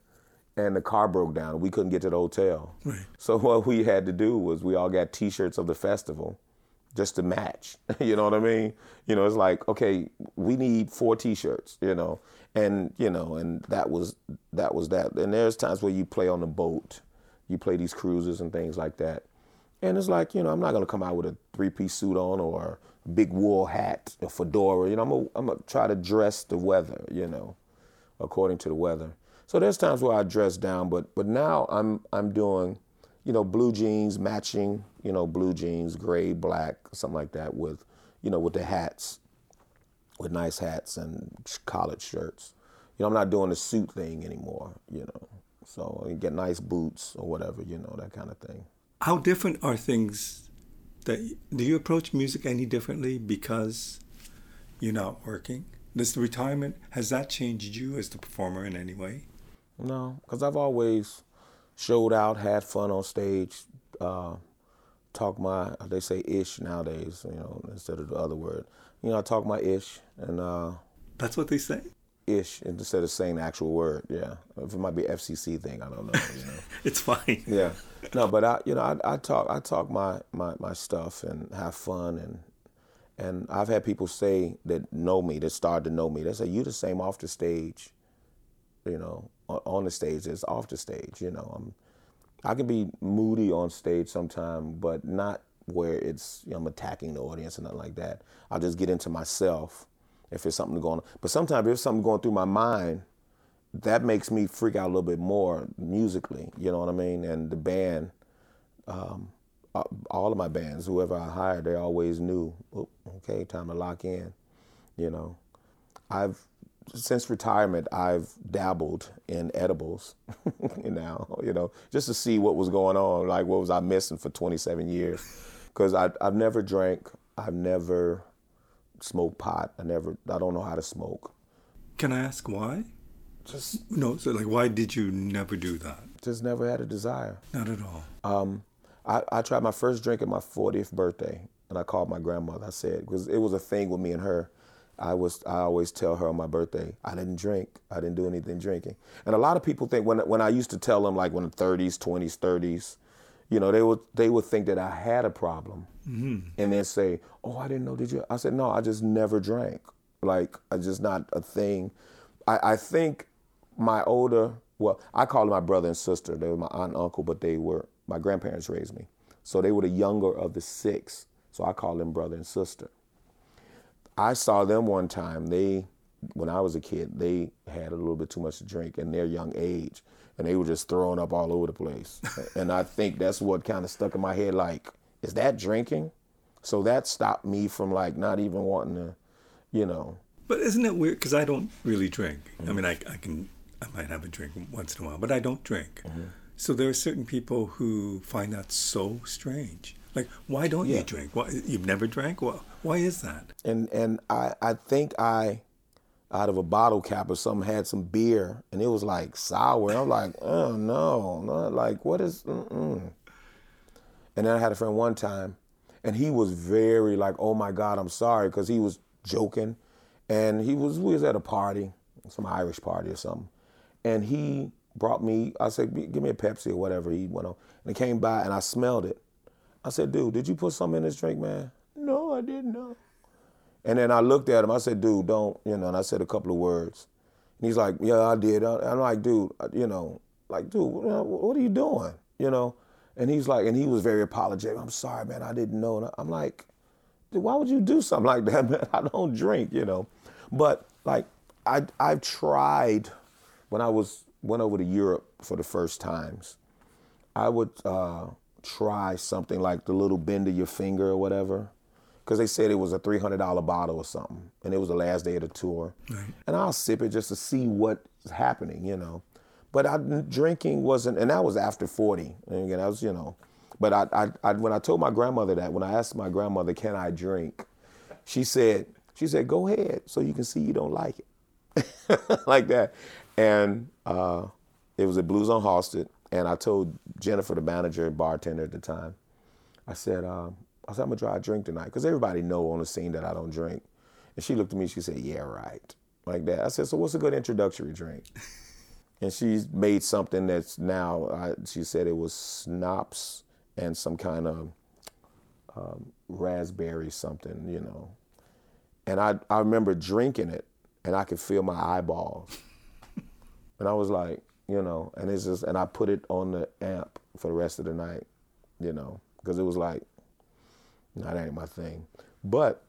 and the car broke down. We couldn't get to the hotel. Right. So [LAUGHS] what we had to do was we all got T-shirts of the festival, just to match. [LAUGHS] you know what I mean? You know, it's like okay, we need four T-shirts. You know, and you know, and that was that was that. And there's times where you play on the boat, you play these cruises and things like that. And it's like you know, I'm not gonna come out with a three-piece suit on or a big wool hat, a fedora. You know, I'm gonna, I'm gonna try to dress the weather. You know, according to the weather. So there's times where I dress down, but but now I'm I'm doing, you know, blue jeans matching, you know, blue jeans, gray, black, something like that with, you know, with the hats, with nice hats and collared shirts. You know, I'm not doing the suit thing anymore, you know. So you get nice boots or whatever, you know, that kind of thing. How different are things that do you approach music any differently because you're not working? This retirement has that changed you as the performer in any way? No, because I've always showed out, had fun on stage, uh, talk my, they say ish nowadays, you know, instead of the other word. You know, I talk my ish, and uh, that's what they say. Ish instead of saying the actual word, yeah. If it might be FCC thing, I don't know. You know, [LAUGHS] it's fine. Yeah, no, but I, you know, I, I talk, I talk my, my my stuff and have fun, and and I've had people say that know me, that started to know me. They say you the same off the stage, you know, on the stage as off the stage. You know, I'm, I can be moody on stage sometime, but not where it's you know, I'm attacking the audience and nothing like that. I'll just get into myself if there's something going on. But sometimes if something going through my mind, that makes me freak out a little bit more musically. You know what I mean? And the band, um, all of my bands, whoever I hired, they always knew. Oh, okay, time to lock in. You know, I've since retirement, I've dabbled in edibles [LAUGHS] now, you know, just to see what was going on, like what was I missing for 27 years. Because I've never drank, I've never smoked pot, I never, I don't know how to smoke. Can I ask why? Just no. So, like, why did you never do that? Just never had a desire. Not at all. Um, I, I tried my first drink at my 40th birthday, and I called my grandmother. I said because it was a thing with me and her I was I always tell her on my birthday I didn't drink I didn't do anything drinking and a lot of people think when when I used to tell them like when the 30s 20s 30s you know they would they would think that I had a problem mm-hmm. and then say oh I didn't know did you? I said no I just never drank. Like I just not a thing. I, I think my older well I call them my brother and sister. They were my aunt and uncle but they were my grandparents raised me. So they were the younger of the six. So I call them brother and sister. I saw them one time. They, when I was a kid, they had a little bit too much to drink in their young age, and they were just throwing up all over the place. and I think that's what kind of stuck in my head. Like, is that drinking? So that stopped me from like not even wanting to, you know. But isn't it weird? Because I don't really drink. Mm-hmm. I mean, I, I can, I might have a drink once in a while, but I don't drink. Mm-hmm. So there are certain people who find that so strange. Like, why don't yeah. you drink? Why, you've never drank? Well, why is that? And and I I think I, out of a bottle cap or something, had some beer and it was like sour. And I'm like, oh no, not like what is? Mm-mm. And then I had a friend one time, and he was very like, oh my God, I'm sorry, because he was joking, and he was we was at a party, some Irish party or something, and he brought me. I said, give me a Pepsi or whatever. He went on, and he came by, and I smelled it. I said, dude, did you put something in this drink, man? No, I didn't know. And then I looked at him. I said, dude, don't, you know, and I said a couple of words. And he's like, yeah, I did. I'm like, dude, you know, like, dude, what are you doing? You know? And he's like, and he was very apologetic. I'm sorry, man, I didn't know. And I'm like, why would you do something like that, [LAUGHS] man? I don't drink, you know? But like, I, I've tried when I was, went over to Europe for the first times, I would, uh, try something like the little bend of your finger or whatever. Because they said it was a $300 bottle or something. And it was the last day of the tour. Right. And I'll sip it just to see what's happening, you know. But I, drinking wasn't, and that was after 40. And again, I was, you know. But I, I, I, when I told my grandmother that, when I asked my grandmother, can I drink? She said, she said, go ahead so you can see you don't like it. [LAUGHS] like that. And uh, it was at Blues on Halsted. And I told Jennifer, the manager bartender at the time, I said, um, I said, I'm gonna try a drink tonight. Because everybody know on the scene that I don't drink. And she looked at me, she said, yeah, right. Like that. I said, so what's a good introductory drink? and she made something that's now, I, she said it was schnapps and some kind of um, raspberry something, you know. And I, I remember drinking it and I could feel my eyeballs. and I was like, you know, and it's just, and I put it on the amp for the rest of the night, you know, because it was like, no, that ain't my thing. But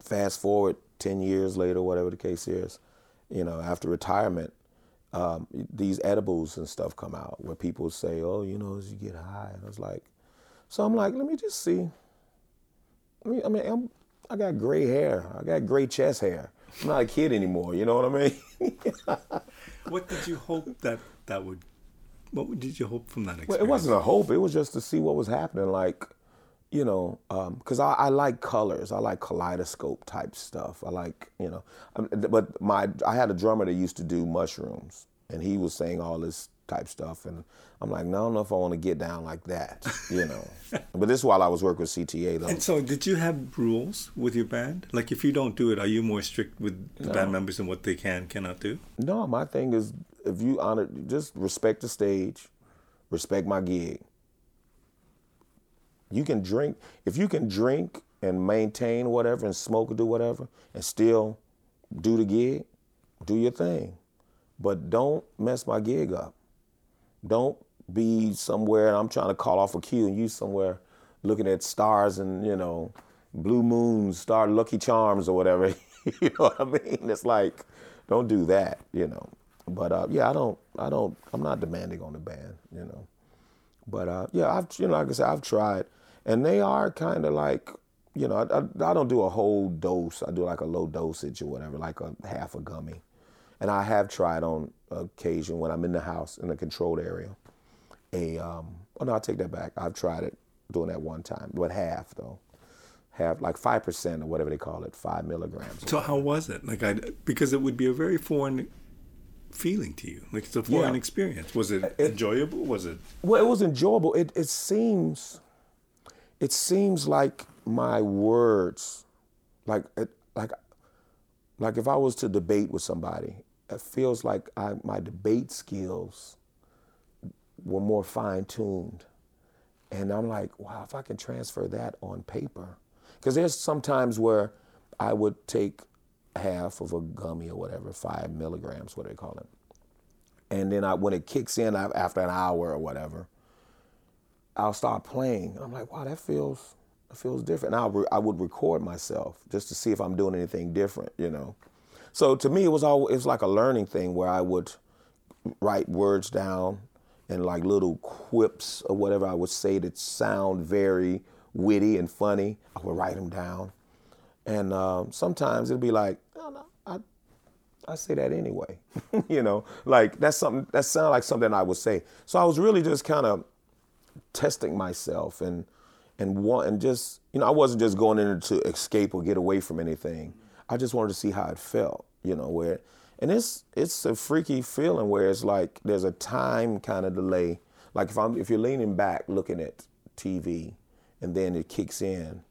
fast forward 10 years later, whatever the case is, you know, after retirement, um, these edibles and stuff come out where people say, oh, you know, as you get high. And I was like, so I'm like, let me just see. I mean, I mean, I'm, I got gray hair. I got gray chest hair. I'm not a kid anymore. You know what I mean? [LAUGHS] what did you hope that that would? What did you hope from that experience? Well, it wasn't a hope. It was just to see what was happening. Like, you know, because um, I, I, like colors. I like kaleidoscope type stuff. I like, you know, um, but my I had a drummer that used to do mushrooms, and he was saying all this type stuff. And I'm like, no, I don't know if I want to get down like that, you know. [LAUGHS] but this is while I was working with CTA though. And so, did you have rules with your band? Like, if you don't do it, are you more strict with the no. band members and what they can cannot do? No, my thing is if you honor, just respect the stage, respect my gig. You can drink if you can drink and maintain whatever and smoke or do whatever and still do the gig, do your thing. But don't mess my gig up. Don't be somewhere and I'm trying to call off a cue and you somewhere looking at stars and, you know, blue moons, star lucky charms or whatever. [LAUGHS] you know what I mean? It's like, don't do that, you know. But uh, yeah, I don't, I don't, I'm not demanding on the band, you know. But uh, yeah, I've, you know, like I said, I've tried, and they are kind of like, you know, I, I, don't do a whole dose. I do like a low dosage or whatever, like a half a gummy. And I have tried on occasion when I'm in the house in a controlled area. A um, oh no, I take that back. I've tried it doing that one time, but half though, half like five percent or whatever they call it, five milligrams. So how was it? Like I because it would be a very foreign feeling to you. Like it's a foreign yeah. experience. Was it, it, enjoyable? Was it? Well, it was enjoyable. It it seems, it seems like my words, like like, like if I was to debate with somebody, it feels like I, my debate skills were more fine tuned. And I'm like, wow, if I can transfer that on paper. Because there's sometimes where I would take half of a gummy or whatever, five milligrams, what do they call it. And then I, when it kicks in after an hour or whatever, I'll start playing. I'm like, wow, that feels, that feels different. And I, I would record myself just to see if I'm doing anything different, you know. So to me, it was all it was like a learning thing where I would write words down and like little quips or whatever I would say that sound very witty and funny. I would write them down, and um, sometimes it'd be like, oh, no, I I say that anyway, [LAUGHS] you know, like that's something that sounded like something I would say. So I was really just kind of testing myself and and want and just you know I wasn't just going in to escape or get away from anything. I just wanted to see how it felt, you know, where and it's it's a freaky feeling where it's like there's a time kind of delay. Like if I'm if you're leaning back looking at TV and then it kicks in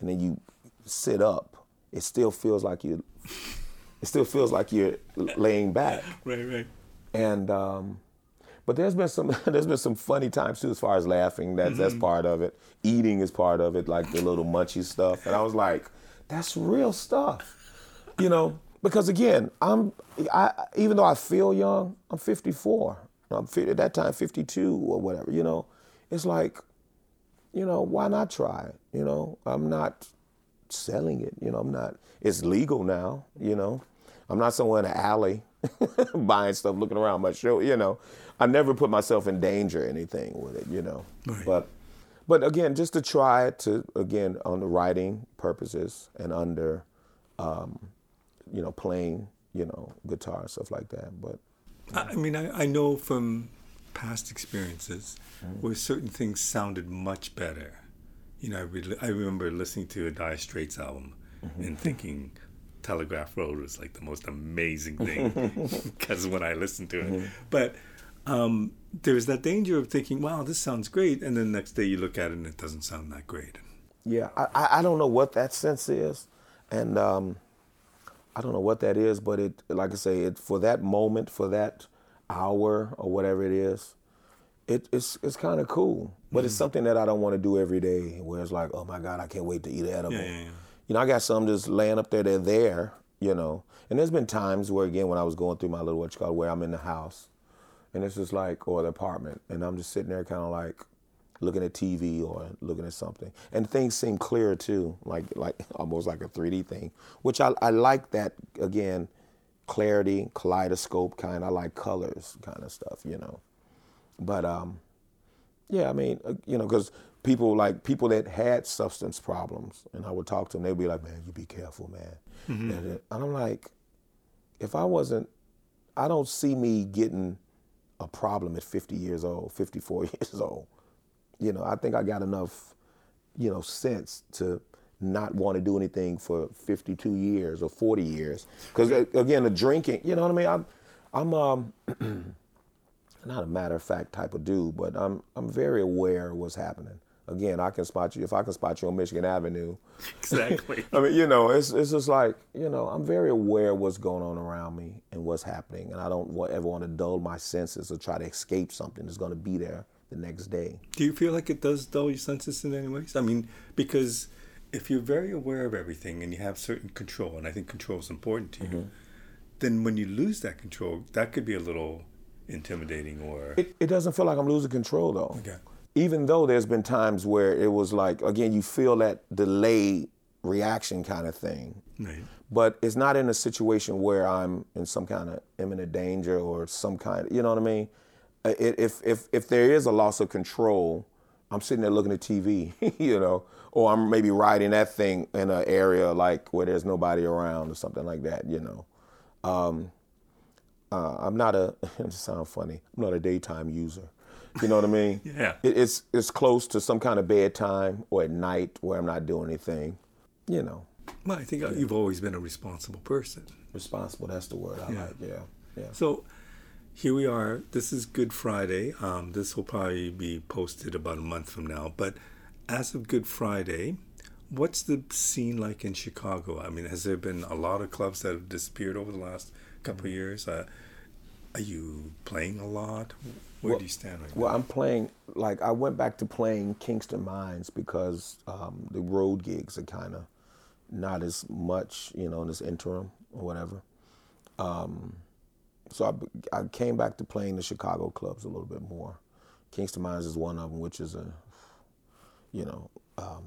and then you sit up, it still feels like you it still feels like you're laying back. Right, right. And um but there's been some [LAUGHS] there's been some funny times too as far as laughing. That's mm-hmm. that's part of it. Eating is part of it, like the little munchy stuff. And I was like, that's real stuff. You know, because again, I'm I even though I feel young, I'm 54. I'm at that time 52 or whatever. You know, it's like, you know, why not try it? You know, I'm not selling it. You know, I'm not. It's legal now. You know, I'm not somewhere in an alley [LAUGHS] buying stuff, looking around my show. You know, I never put myself in danger or anything with it. You know, right. but but again, just to try it to again on the writing purposes and under, um, you know, playing, you know, guitar and stuff like that. But I mean, I, I know from past experiences mm-hmm. where certain things sounded much better. You know, I, re- I remember listening to a Dire Straits album mm-hmm. and thinking Telegraph Road was like the most amazing thing [LAUGHS] [LAUGHS] because when I listened to it, mm-hmm. but um, there's that danger of thinking, wow, this sounds great. And then the next day you look at it and it doesn't sound that great. Yeah, I, I don't know what that sense is. And um, I don't know what that is, but it, like I say, it for that moment, for that hour or whatever it is, it, it's it's kind of cool. But mm it's something that I don't want to do every day. Where it's like, oh my God, I can't wait to eat an edible. Yeah, yeah, yeah. You know, I got some just laying up there. They're there. You know, and there's been times where again, when I was going through my little what you call where I'm in the house and it's just like or the apartment and i'm just sitting there kind of like looking at tv or looking at something and things seem clearer too like like [LAUGHS] almost like a 3d thing which i, I like that again clarity kaleidoscope kind i like colors kind of stuff you know but um yeah i mean uh, you know because people like people that had substance problems and i would talk to them they'd be like man you be careful man mm-hmm. and, and i'm like if i wasn't i don't see me getting a problem at 50 years old, 54 [LAUGHS] years old. You know, I think I got enough, you know, sense to not want to do anything for 52 years or 40 years. Because again, the drinking, you know what I mean? I'm, I'm um, [CLEARS THROAT] not a matter of fact type of dude, but I'm, I'm very aware of what's happening. Again, I can spot you if I can spot you on Michigan Avenue. [LAUGHS] Exactly. I mean, you know, it's it's just like you know, I'm very aware of what's going on around me and what's happening, and I don't ever want to dull my senses or try to escape something that's going to be there the next day. Do you feel like it does dull your senses in any ways? I mean, because if you're very aware of everything and you have certain control, and I think control is important to you, mm-hmm. then when you lose that control, that could be a little intimidating or. It, it doesn't feel like I'm losing control though. Okay even though there's been times where it was like again you feel that delay reaction kind of thing right. but it's not in a situation where i'm in some kind of imminent danger or some kind you know what i mean if if if there is a loss of control I'm sitting there looking at TV, [LAUGHS] you know, or I'm maybe riding that thing in an area like where there's nobody around or something like that, you know. Um, uh, I'm not a. [LAUGHS] It sounds funny. I'm not a daytime user. You know what I mean? [LAUGHS] yeah. It, it's it's close to some kind of bedtime or at night where I'm not doing anything. You know. Well, I think yeah. you've always been a responsible person. Responsible. That's the word I yeah. like. Yeah. Yeah. So here we are. This is Good Friday. Um, this will probably be posted about a month from now. But as of Good Friday, what's the scene like in Chicago? I mean, has there been a lot of clubs that have disappeared over the last couple of years? Uh, are you playing a lot? Where well, do you stand right Well, I'm playing, like, I went back to playing Kingston Mines because um, the road gigs are kind of not as much, you know, in this interim or whatever. Um, so I, I came back to playing the Chicago clubs a little bit more. Kingston Mines is one of them, which is a, you know, um,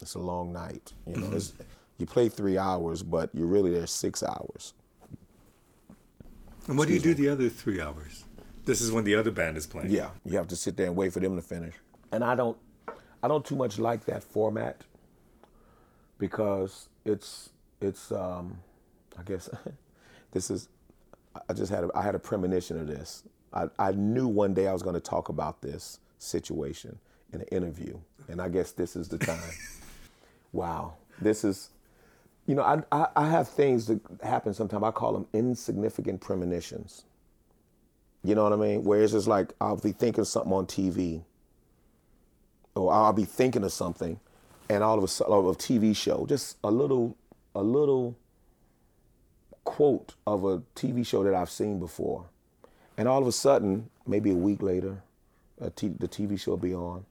it's a long night. You know, mm-hmm. you play three hours, but you're really there six hours. And what Excuse do you do me. the other three hours? This is when the other band is playing. Yeah, you have to sit there and wait for them to finish. And I don't, I don't too much like that format because it's it's um, I guess [LAUGHS] this is I just had a, I had a premonition of this. I, I knew one day I was going to talk about this situation in an interview, and I guess this is the [LAUGHS] time. wow, this is, you know, I, I, I have things that happen sometimes. I call them insignificant premonitions. You know what I mean? Where it's like I'll be thinking something on TV, or I'll be thinking of something, and all of a sudden, of a TV show, just a little, a little quote of a TV show that I've seen before. And all of a sudden, maybe a week later, a t- the TV show will be on,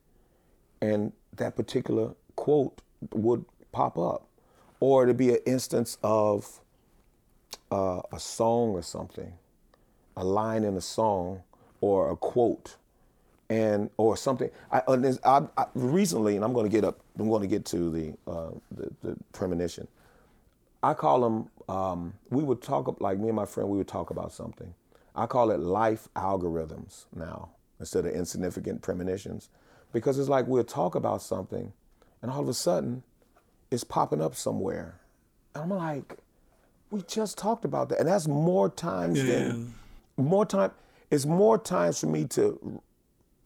and that particular quote would pop up. Or to be an instance of uh, a song or something, a line in a song or a quote, and or something. I, I, I recently, and I'm going to get up. I'm going to get to the, uh, the, the premonition. I call them, um, we would talk, like me and my friend, we would talk about something. I call it life algorithms now instead of insignificant premonitions because it's like we'll talk about something and all of a sudden it's popping up somewhere. And I'm like, we just talked about that. And that's more times yeah. than, more time, it's more times for me to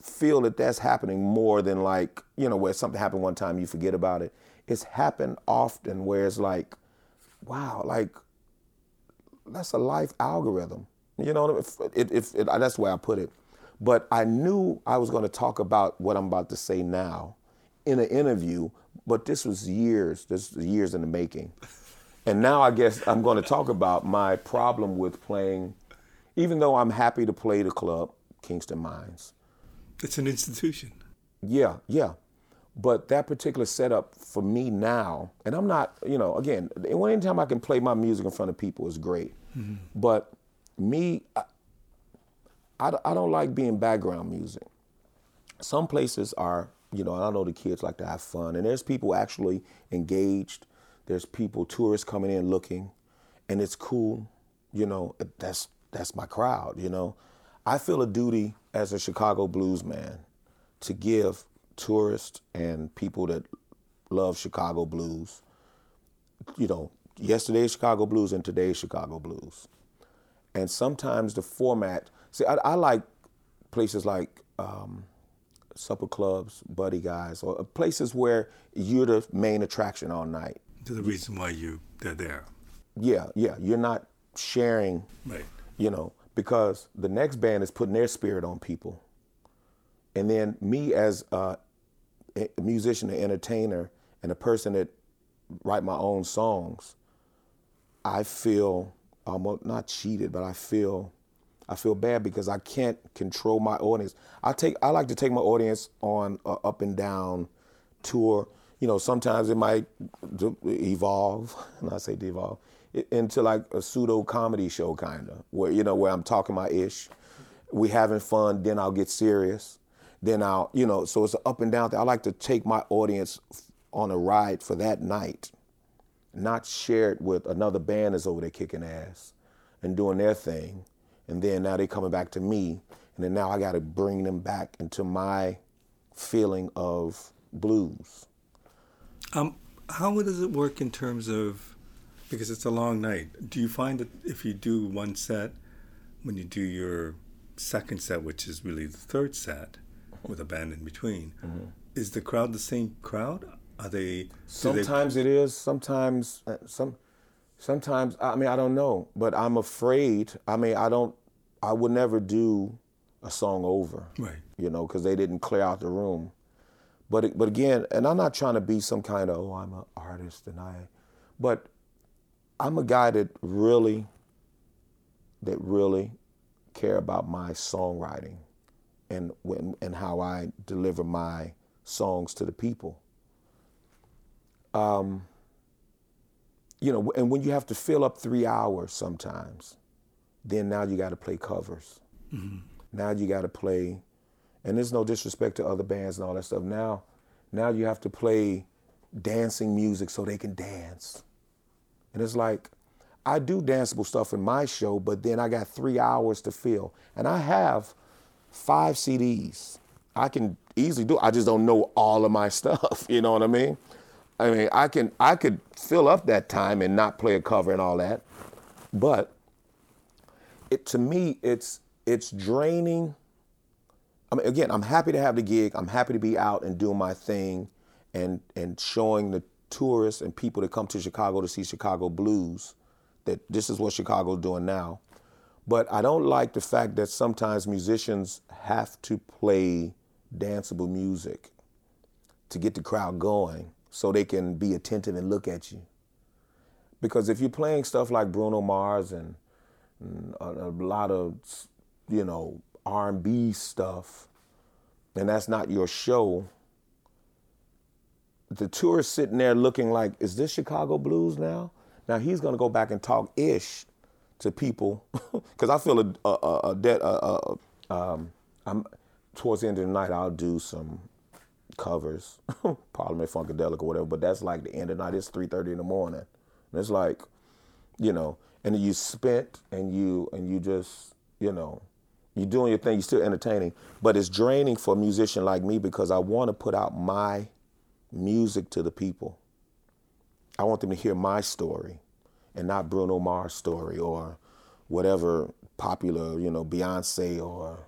feel that that's happening more than like, you know, where something happened one time, you forget about it. It's happened often where it's like, wow, like that's a life algorithm. You know, if, if, if, if that's the way I put it. But I knew I was going to talk about what I'm about to say now in an interview, but this was years, this was years in the making. And now I guess I'm going to talk about my problem with playing, even though I'm happy to play the club, Kingston Mines. It's an institution. Yeah, yeah. But that particular setup for me now, and I'm not, you know, again, anytime I can play my music in front of people is great. Mm-hmm. But me, I, I, I don't like being background music. Some places are, you know, I know the kids like to have fun, and there's people actually engaged. There's people, tourists coming in looking, and it's cool. You know, that's that's my crowd. You know, I feel a duty as a Chicago blues man to give tourists and people that love Chicago blues, you know, yesterday's Chicago blues and today's Chicago blues. And sometimes the format, see, I, I like places like um, supper clubs, Buddy Guy's, or places where you're the main attraction all night. The reason why you they're there. Yeah, yeah. You're not sharing, right. You know, because the next band is putting their spirit on people. And then me as a, a musician, an entertainer, and a person that write my own songs, I feel almost not cheated, but I feel I feel bad because I can't control my audience. I take I like to take my audience on a up and down tour. You know, sometimes it might evolve, [LAUGHS] and I say devolve, into like a pseudo comedy show kind of, where you know where I'm talking my ish, we having fun, then I'll get serious, then I'll you know so it's an up and down thing. I like to take my audience on a ride for that night, not share it with another band that's over there kicking ass and doing their thing, and then now they coming back to me, and then now I got to bring them back into my feeling of blues. Um, how does it work in terms of because it's a long night? Do you find that if you do one set, when you do your second set, which is really the third set, with a band in between, mm-hmm. is the crowd the same crowd? Are they? Sometimes they... it is. Sometimes uh, some. Sometimes I mean I don't know, but I'm afraid. I mean I don't. I would never do a song over. Right. You know, because they didn't clear out the room. But but again, and I'm not trying to be some kind of oh I'm an artist and I, but I'm a guy that really, that really care about my songwriting, and when and how I deliver my songs to the people. Um, you know, and when you have to fill up three hours sometimes, then now you got to play covers. Mm-hmm. Now you got to play, and there's no disrespect to other bands and all that stuff. Now, now you have to play dancing music so they can dance. And it's like, I do danceable stuff in my show, but then I got three hours to fill. And I have five CDs. I can easily do I just don't know all of my [LAUGHS] stuff. You know what I mean? I mean, I can I could fill up that time and not play a cover and all that. But it to me it's it's draining. I mean, again, I'm happy to have the gig. I'm happy to be out and doing my thing and and showing the tourists and people that come to Chicago to see Chicago blues that this is what Chicago's doing now. But I don't like the fact that sometimes musicians have to play danceable music to get the crowd going so they can be attentive and look at you. Because if you're playing stuff like Bruno Mars and, and a, a lot of you know, R&B stuff, and that's not your show, the tourist sitting there looking like, is this Chicago blues now? Now he's to go back and talk ish to people [LAUGHS] because I feel a, a, a debt. Um, I'm towards the end of the night. I'll do some covers, [LAUGHS] Parliament Funkadelic or whatever. But that's like the end of the night. It's three thirty in the morning. And it's like, you know, and you spent and you and you just, you know, you're doing your thing, you're still entertaining, but it's draining for a musician like me because I want to put out my music to the people. I want them to hear my story and not Bruno Mars' story or whatever popular, you know, Beyonce or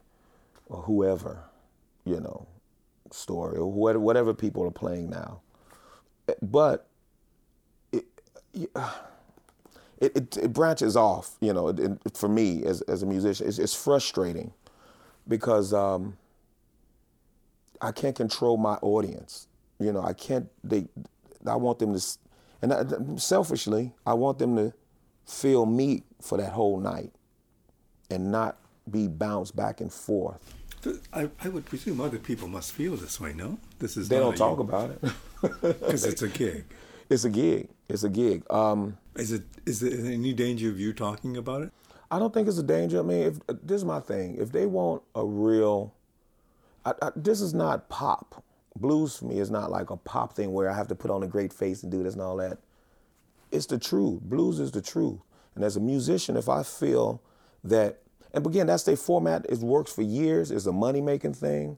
or whoever, you know, story or whatever people are playing now. But it, it, it, branches off, you know, it, for me as, as a musician. It's, it's frustrating because um, I can't control my audience. You know, I can't, they, I want them to, and I, selfishly, I want them to feel me for that whole night and not be bounced back and forth. I, I would presume other people must feel this way, no? This is they don't talk you. about it [LAUGHS] because it's a gig. [LAUGHS] It's a gig. It's a gig. Um, is it is there any danger of you talking about it? I don't think it's a danger. I mean, if, this is my thing. If they want a real, I, I, this is not pop. Blues for me is not like a pop thing where I have to put on a great face and do this and all that. It's the truth. Blues is the truth. And as a musician, if I feel that, and again, that's their format. It works for years. It's a money making thing.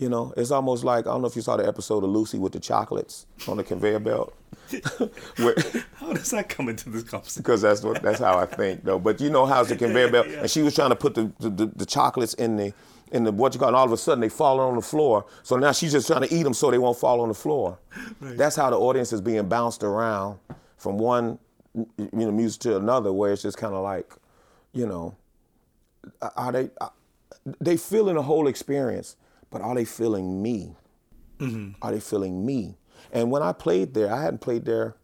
You know, it's almost like I don't know if you saw the episode of Lucy with the chocolates on the conveyor belt. [LAUGHS] Where, how does that come into this conversation? Because that's what that's how I think, though. But you know how's the conveyor belt, [LAUGHS] yeah. and she was trying to put the, the, the chocolates in the in the what you call, and all of a sudden they fall on the floor. So now she's just trying to eat them so they won't fall on the floor. Right. That's how the audience is being bounced around from one you know music to another, where it's just kind of like, you know, are they they feeling the whole experience but are they feeling me? Mm-hmm. Are they feeling me? And when I played there, I hadn't played there.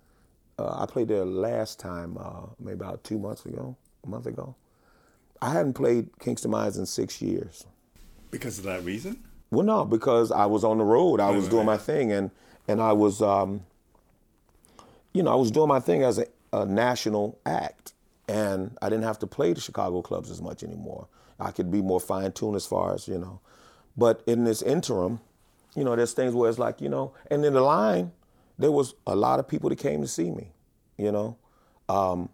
Uh, I played there last time, uh, maybe about two months ago, a month ago. I hadn't played Kingston Mines in six years. Because of that reason? Well, no, because I was on the road. I right, was right, doing my thing, and and I was, um, you know, I was doing my thing as a, a national act, and I didn't have to play the Chicago clubs as much anymore. I could be more fine tuned as far as you know but in this interim, you know, there's things where it's like, you know, and in the line, there was a lot of people that came to see me, you know. Um,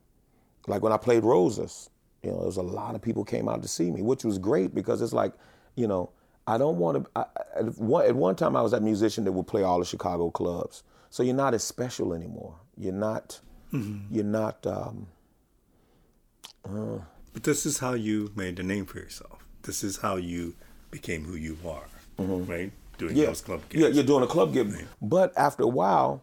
like when I played Rosa's, you know, there was a lot of people came out to see me, which was great because it's like, you know, I don't want to. At one, at one time, I was that musician that would play all the Chicago clubs. So you're not as special anymore. You're not. Mm-hmm. You're not. Um, uh, but this is how you made a name for yourself. This is how you became who you are, mm-hmm. right? Doing yeah. those club gigs. Yeah, you're doing a club gig. Right. But after a while,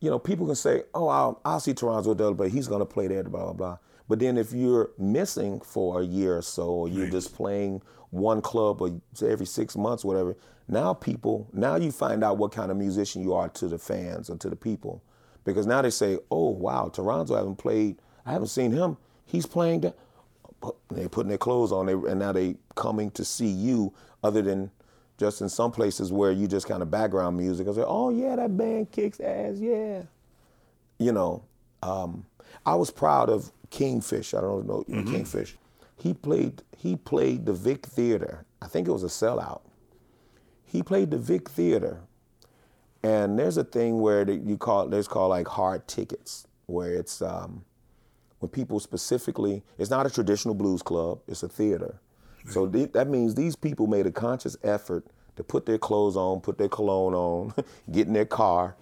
you know, people can say, "Oh, I'll, I'll see Toronzo Dell, but he's going to play there." Blah blah blah. But then if you're missing for a year or so, or you're right. just playing one club or every six months, whatever, now people, now you find out what kind of musician you are to the fans or to the people, because now they say, "Oh, wow, Toronzo haven't played. I haven't seen him. He's playing." They're putting their clothes on, and now they coming to see you. Other than just in some places where you just kind of background music. I say, "Oh yeah, that band kicks ass, yeah." You know, um, I was proud of Kingfish. I don't know mm-hmm. Kingfish. He played. He played the Vic Theater. I think it was a sellout. He played the Vic Theater, and there's a thing where you call there's called like hard tickets, where it's um, when people specifically. It's not a traditional blues club. It's a theater. So th- that means these people made a conscious effort to put their clothes on, put their cologne on, [LAUGHS] get in their car,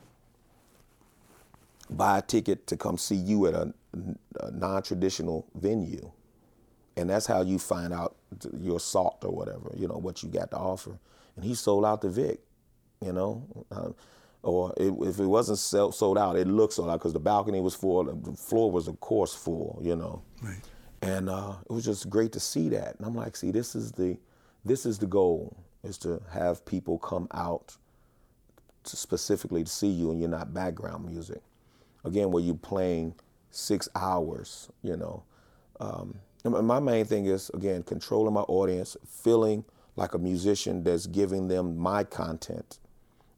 buy a ticket to come see you at a, a non-traditional venue, and that's how you find out your salt or whatever, you know, what you got to offer. And he sold out the Vic, you know, uh, or it, if it wasn't sell, sold out, it looked sold out because the balcony was full, the floor was of course full, you know. Right. And uh, it was just great to see that. And I'm like, see, this is the, this is the goal, is to have people come out to specifically to see you and you're not background music. Again, where you're playing six hours, you know. Um, my main thing is, again, controlling my audience, feeling like a musician that's giving them my content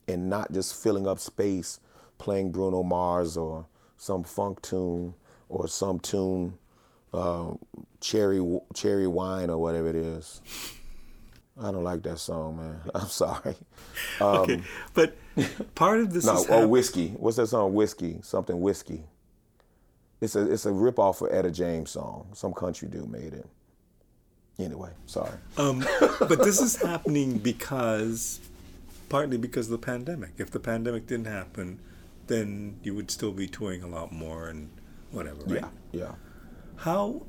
and not just filling up space playing Bruno Mars or some funk tune or some tune, uh, cherry cherry wine or whatever it is. I don't like that song, man. [LAUGHS] I'm sorry. Um, okay, but part of this [LAUGHS] no, is oh whiskey. What's that song? Whiskey, something whiskey. It's a it's a rip off of Etta James song. Some country dude made it. Anyway, sorry. Um, but this is happening because, partly because of the pandemic. If the pandemic didn't happen, then you would still be touring a lot more and whatever, right? Yeah, yeah. How,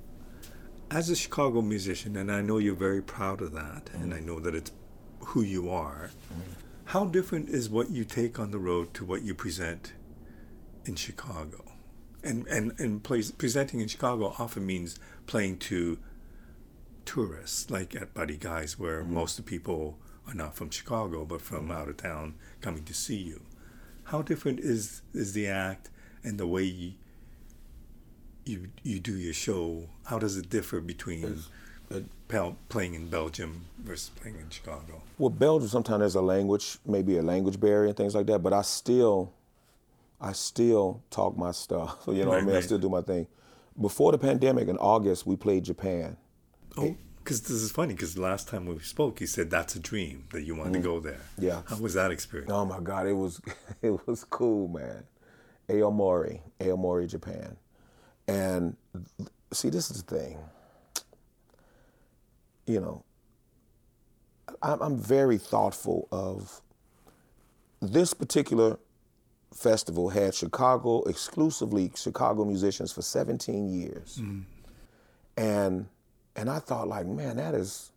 as a Chicago musician, and I know you're very proud of that, mm-hmm. and I know that it's who you are. Mm-hmm. How different is what you take on the road to what you present in Chicago? And and and plays, presenting in Chicago often means playing to tourists, like at Buddy Guy's, where mm-hmm. most of the people are not from Chicago but from mm-hmm. out of town coming to see you. How different is is the act and the way you you, you do your show? How does it differ between playing in Belgium versus playing in Chicago? Well, Belgium sometimes there's a language, maybe a language barrier and things like that. But I still, I still talk my stuff. So [LAUGHS] you know right, what I mean? Right. I still do my thing. Before the pandemic in August, we played Japan. Oh, because this is funny. Because last time we spoke, you said that's a dream that you wanted mm-hmm. to go there. Yeah. How was that experience? Oh my God, it was [LAUGHS] it was cool, man. Aomori, Aomori, Japan, and see, this is the thing. You know, I'm very thoughtful of this particular festival had Chicago exclusively Chicago musicians for 17 years, mm. and and I thought like, man, that is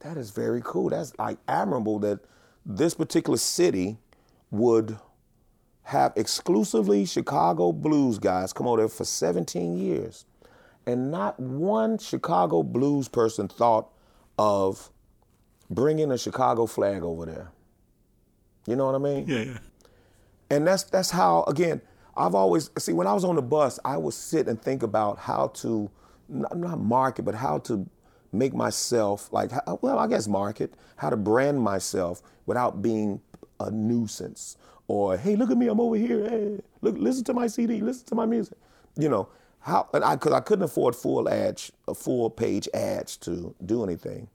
that is very cool. That's like admirable that this particular city would have exclusively Chicago blues guys come over there for 17 years. And not one Chicago blues person thought of bringing a Chicago flag over there. You know what I mean? Yeah, yeah. And that's that's how again, I've always see when I was on the bus, I would sit and think about how to not, not market, but how to make myself like well, I guess market, how to brand myself without being a nuisance or hey, look at me, I'm over here. Hey, look, listen to my CD, listen to my music. You know how? And I because I couldn't afford full ads, a full page ads to do anything.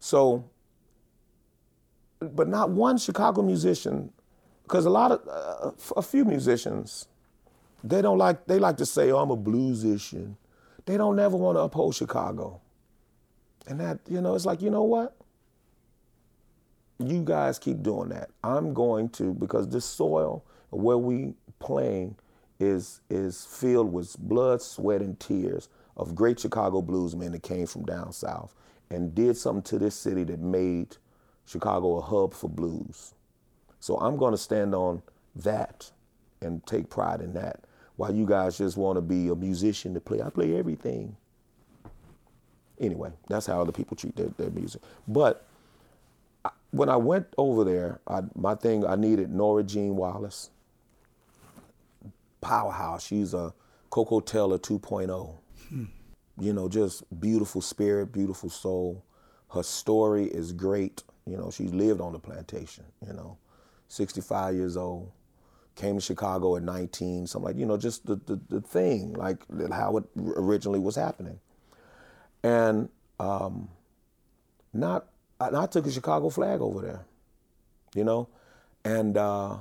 So, but not one Chicago musician, because a lot of uh, a few musicians, they don't like they like to say, "Oh, I'm a bluesician." They don't never want to uphold Chicago. And that, you know, it's like, you know what? you guys keep doing that. I'm going to because this soil where we playing is is filled with blood, sweat, and tears of great Chicago bluesmen that came from down south and did something to this city that made Chicago a hub for blues. So I'm going to stand on that and take pride in that. While you guys just want to be a musician to play, I play everything. Anyway, that's how other people treat their, their music. But I, when I went over there, I, my thing, I needed Nora Jean Wallace, powerhouse. She's a Koko Taylor 2.0. Hmm. You know, just beautiful spirit, beautiful soul. Her story is great. You know, she lived on the plantation, you know, 65 years old, came to Chicago at 19, something like, you know, just the, the, the thing, like how it originally was happening. And um, not, I, I took a Chicago flag over there, you know, and uh,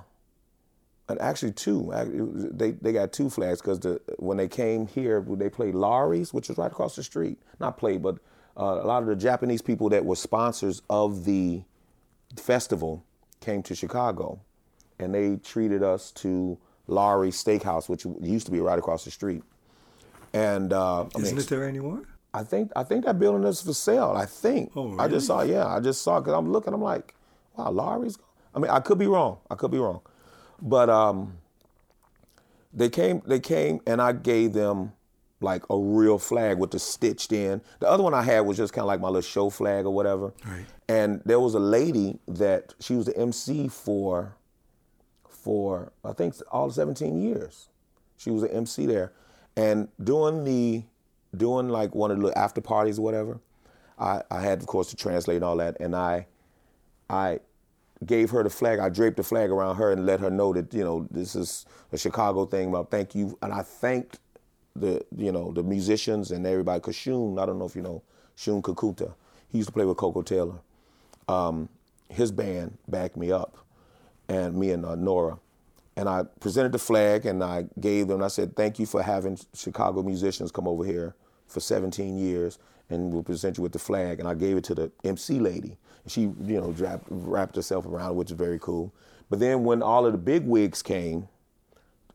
and actually two. They they got two flags because the when they came here, they played Lawry's, which was right across the street. Not played, but uh, a lot of the Japanese people that were sponsors of the festival came to Chicago, and they treated us to Lawry's Steakhouse, which used to be right across the street. And uh, isn't I mean, it there anymore? I think I think that building is for sale. I think. Oh, really? I just saw. Yeah, I just saw because I'm looking. I'm like, wow, Lawry's. I mean, I could be wrong. I could be wrong. But um, they came, they came, and I gave them like a real flag with the stitched in. The other one I had was just kind of like my little show flag or whatever. Right. And there was a lady that she was the MC for, for I think all 17 years. She was an MC there, and doing the, doing like one of the after parties or whatever. I, I had of course to translate all that, and I, I gave her the flag. I draped the flag around her and let her know that you know this is a Chicago thing. About thank you, and I thanked the you know the musicians and everybody. Cause Shun, I don't know if you know Shun Kikuta. He used to play with Koko Taylor. Um, his band backed me up, and me and uh, Nora. And I presented the flag and I gave them. I said, "Thank you for having Chicago musicians come over here for 17 years, and we'll present you with the flag." And I gave it to the MC lady she, you know, wrapped, wrapped herself around, which is very cool. But then when all of the big wigs came,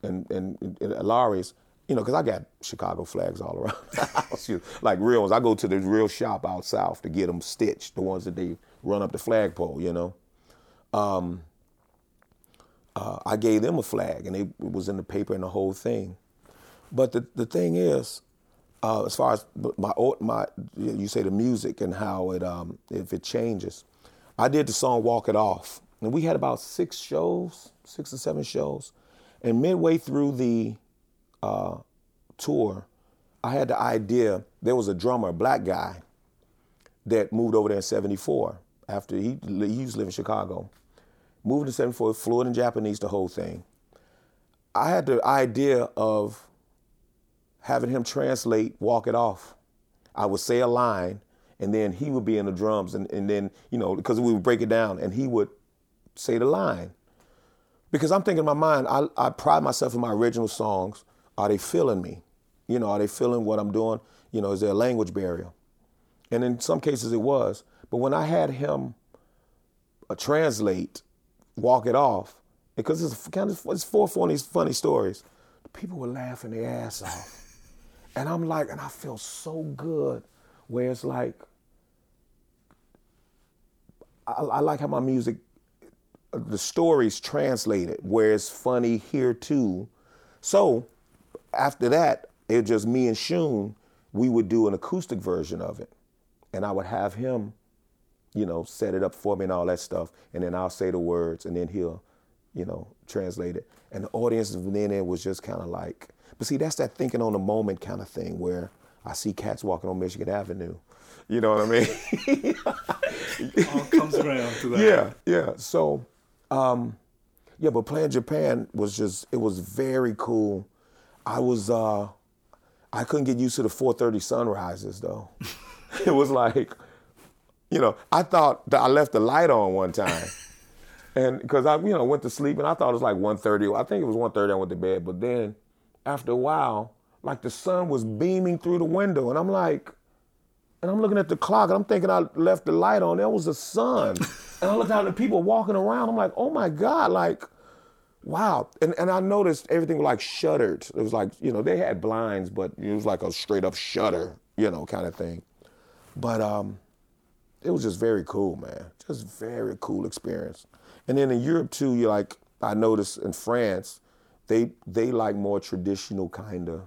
and and, and Lawry's, you know, because I got Chicago flags all around [LAUGHS] the house, like real ones. I go to the real shop out south to get them stitched, the ones that they run up the flagpole, you know. Um, uh, I gave them a flag, and it was in the paper and the whole thing. But the the thing is, uh, as far as my my you say the music and how it um, if it changes. I did the song "Walk It Off," and we had about six shows, six or seven shows, and midway through the uh, tour, I had the idea. There was a drummer, a black guy, that moved over there in '74 after he he used to live in Chicago. Moved in '74, fluent in Japanese, the whole thing. I had the idea of having him translate Walk It Off. I would say a line, and then he would be in the drums, and, and then, you know, because we would break it down, and he would say the line. Because I'm thinking in my mind, I, I pride myself in my original songs. Are they feeling me? You know, are they feeling what I'm doing? You know, is there a language barrier? And in some cases it was. But when I had him uh, translate, walk it off, because it's kind of it's four funny funny stories. People were laughing their ass off. [LAUGHS] And I'm like, and I feel so good where it's like, I, I like how my music, the stories translated, where it's funny here too. So after that, it just me and Shun, we would do an acoustic version of it. And I would have him, you know, set it up for me and all that stuff. And then I'll say the words and then he'll, you know, translate it. And the audience then it was just kind of like, but see, that's that thinking on the moment kind of thing where I see cats walking on Michigan Avenue. You know what I mean? [LAUGHS] All comes around to that. Yeah, yeah. So, um, yeah, but playing Japan was just, it was very cool. I was, uh, I couldn't get used to the 4.30 sunrises though. [LAUGHS] it was like, you know, I thought that I left the light on one time. [LAUGHS] and because I, you know, went to sleep and I thought it was like 1.30. I think it was 1.30 I went to bed. But then after a while, like the sun was beaming through the window. And I'm like, And I'm looking at the clock and I'm thinking I left the light on. There was the sun. [LAUGHS] and I looked out at the people walking around. I'm like, oh my God, like, wow. And and I noticed everything was like shuttered. It was like, you know, they had blinds, but it was like a straight up shutter, you know, kind of thing. But um, it was just very cool, man. Just very cool experience. And then in Europe too, you like I noticed in France, they they like more traditional kind of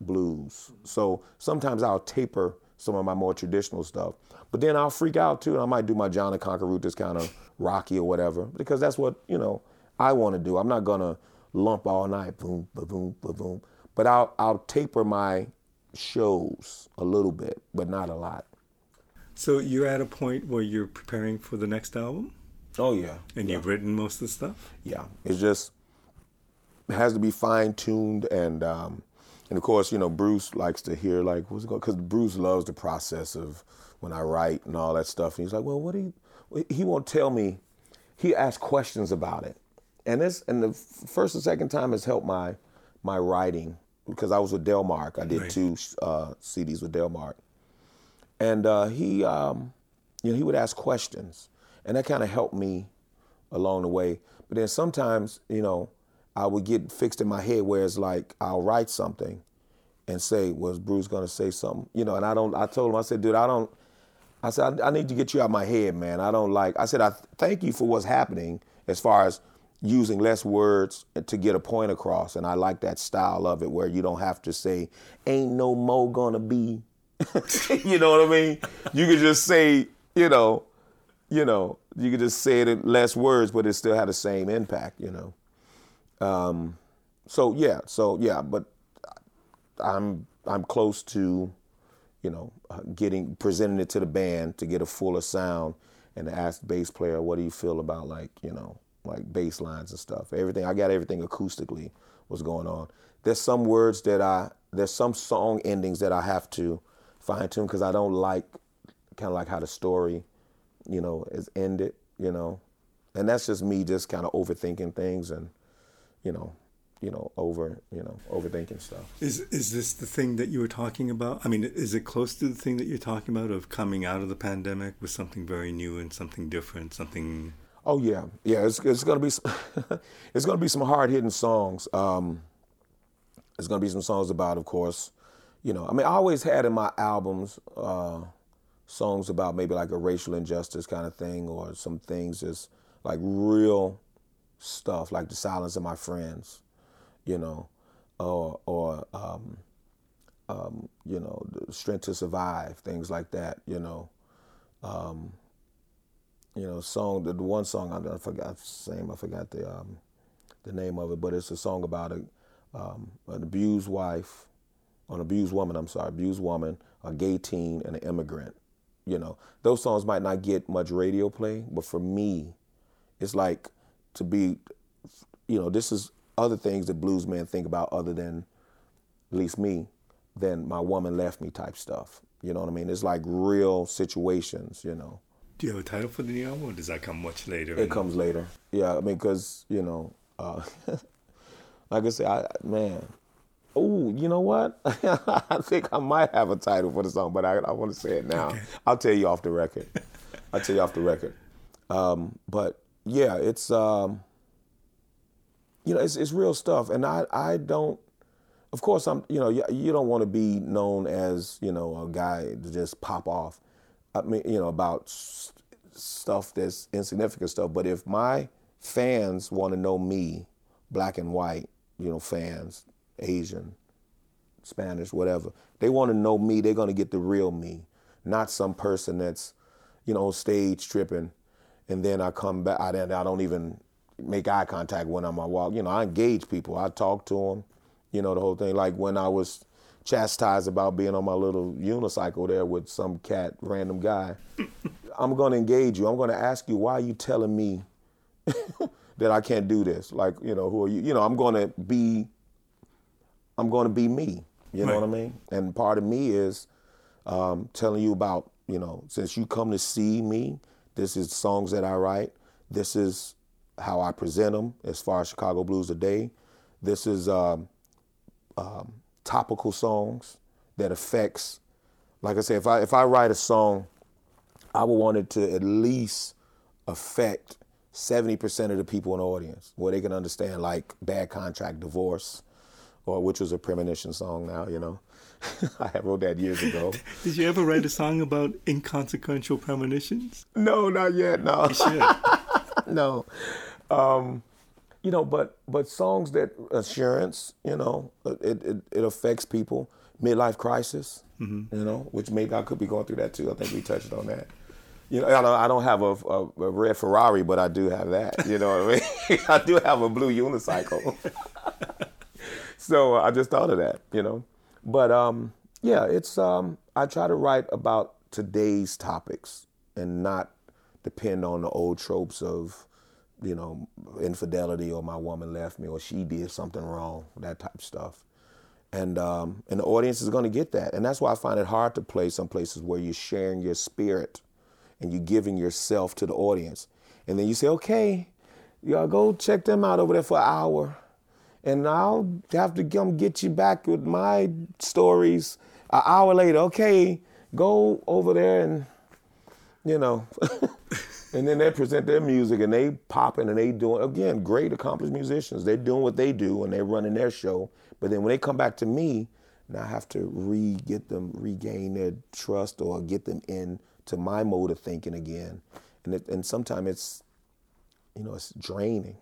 blues. So sometimes I'll taper some of my more traditional stuff. But then I'll freak out too, and I might do my John the Conqueror this kind of rocky or whatever, because that's what, you know, I want to do. I'm not gonna lump all night, boom, ba boom, ba boom. But I'll I'll taper my shows a little bit, but not a lot. So you're at a point where you're preparing for the next album? Oh yeah. And yeah. you've written most of the stuff? Yeah. It's just it has to be fine tuned and um, and of course, you know, Bruce likes to hear like what's going because Bruce loves the process of when I write and all that stuff. And he's like, well, what do you? He won't tell me. He asks questions about it, and this and the first and second time has helped my my writing because I was with Delmark. I did right. two uh, CDs with Delmark, and uh, he, um, you know, he would ask questions, and that kind of helped me along the way. But then sometimes, you know, I would get fixed in my head where it's like I'll write something and say, "Was Bruce gonna say something?" You know, and I don't. I told him, I said, "Dude, I don't." I said, I, need to get you out of my head, man. I don't like. I said, I thank you for what's happening as far as using less words to get a point across, and I like that style of it where you don't have to say, "Ain't no mo gonna be." [LAUGHS] you know what I mean? You could just say, you know, you know, you could just say it in less words, but it still had the same impact, you know. Um, so yeah, so yeah, but I'm I'm close to, you know, uh, getting presenting it to the band to get a fuller sound and ask the bass player, what do you feel about like you know like bass lines and stuff. Everything I got everything acoustically was going on. There's some words that I there's some song endings that I have to fine tune because I don't like kind of like how the story, you know, is ended, you know, and that's just me just kind of overthinking things and, you know, you know, over, you know, overthinking stuff. Is is this the thing that you were talking about? I mean, is it close to the thing that you're talking about of coming out of the pandemic with something very new and something different, something? Oh yeah, yeah. It's it's gonna be [LAUGHS] it's gonna be some hard hitting songs. Um, it's gonna be some songs about, of course, you know, I mean, I always had in my albums uh, songs about maybe like a racial injustice kind of thing, or some things just like real stuff, like the silence of my friends, you know, or or um, um, you know, the strength to survive, things like that, you know. Um, you know, song the, one song I, I forgot same I forgot the um, the name of it, but it's a song about a, um, an abused wife an abused woman, I'm sorry, abused woman, a gay teen, and an immigrant. You know, those songs might not get much radio play, but for me, it's like to be, you know, this is other things that blues men think about other than, at least me, than my woman left me type stuff. You know what I mean? It's like real situations, you know. Do you have a title for the new album, or does that come much later? It comes later. Yeah, I mean, because, you know, uh, [LAUGHS] like I said, I, man, Oh, you know what? [LAUGHS] I think I might have a title for the song, but I, I want to say it now. Okay. I'll tell you off the record. [LAUGHS] I'll tell you off the record. Um, but yeah, it's um, you know, it's it's real stuff, and I I don't. Of course, I'm. You know, you, you don't want to be known as you know a guy to just pop off. I mean, you know, about stuff that's insignificant stuff. But if my fans want to know me, black and white, you know, fans, Asian, Spanish, whatever. They want to know me. They're going to get the real me, not some person that's, you know, stage tripping, and then I come back. I, I don't even make eye contact when I'm on walk. You know, I engage people. I talk to them. You know, the whole thing. Like when I was chastised about being on my little unicycle there with some cat, random guy. [LAUGHS] I'm going to engage you. I'm going to ask you why are you telling me [LAUGHS] that I can't do this? Like, you know, who are you? You know, I'm going to be I'm going to be me. You know what I mean? And part of me is um, telling you about, you know, since you come to see me, this is songs that I write. This is how I present them as far as Chicago Blues Today. This is um, um, topical songs that affects like I said, if I if I write a song, I would want it to at least affect 70% of the people in the audience where they can understand like bad contract divorce or which was a premonition song now you know [LAUGHS] i wrote that years ago [LAUGHS] did you ever write a song about inconsequential premonitions no not yet no you should. [LAUGHS] no um, you know but but songs that assurance you know it, it, it affects people midlife crisis mm-hmm. you know which maybe i could be going through that too i think we touched on that you know, I don't, I don't have a, a, a, red Ferrari, but I do have that. You know what I mean? I do have a blue unicycle. So I just thought of that, you know. But um, yeah, it's um, I try to write about today's topics and not depend on the old tropes of, you know, infidelity or my woman left me or she did something wrong, that type of stuff. And um, and the audience is going to get that, and that's why I find it hard to play some places where you're sharing your spirit and you're giving yourself to the audience. And then you say, okay, y'all go check them out over there for an hour. And I'll have to come get you back with my stories an hour later. Okay, go over there and, you know. [LAUGHS] and then they present their music and they popping and they doing, again, great accomplished musicians. They're doing what they do and they're running their show. But then when they come back to me, now I have to re get them regain their trust or get them in to my mode of thinking again. And it, and sometimes it's, you know, it's draining.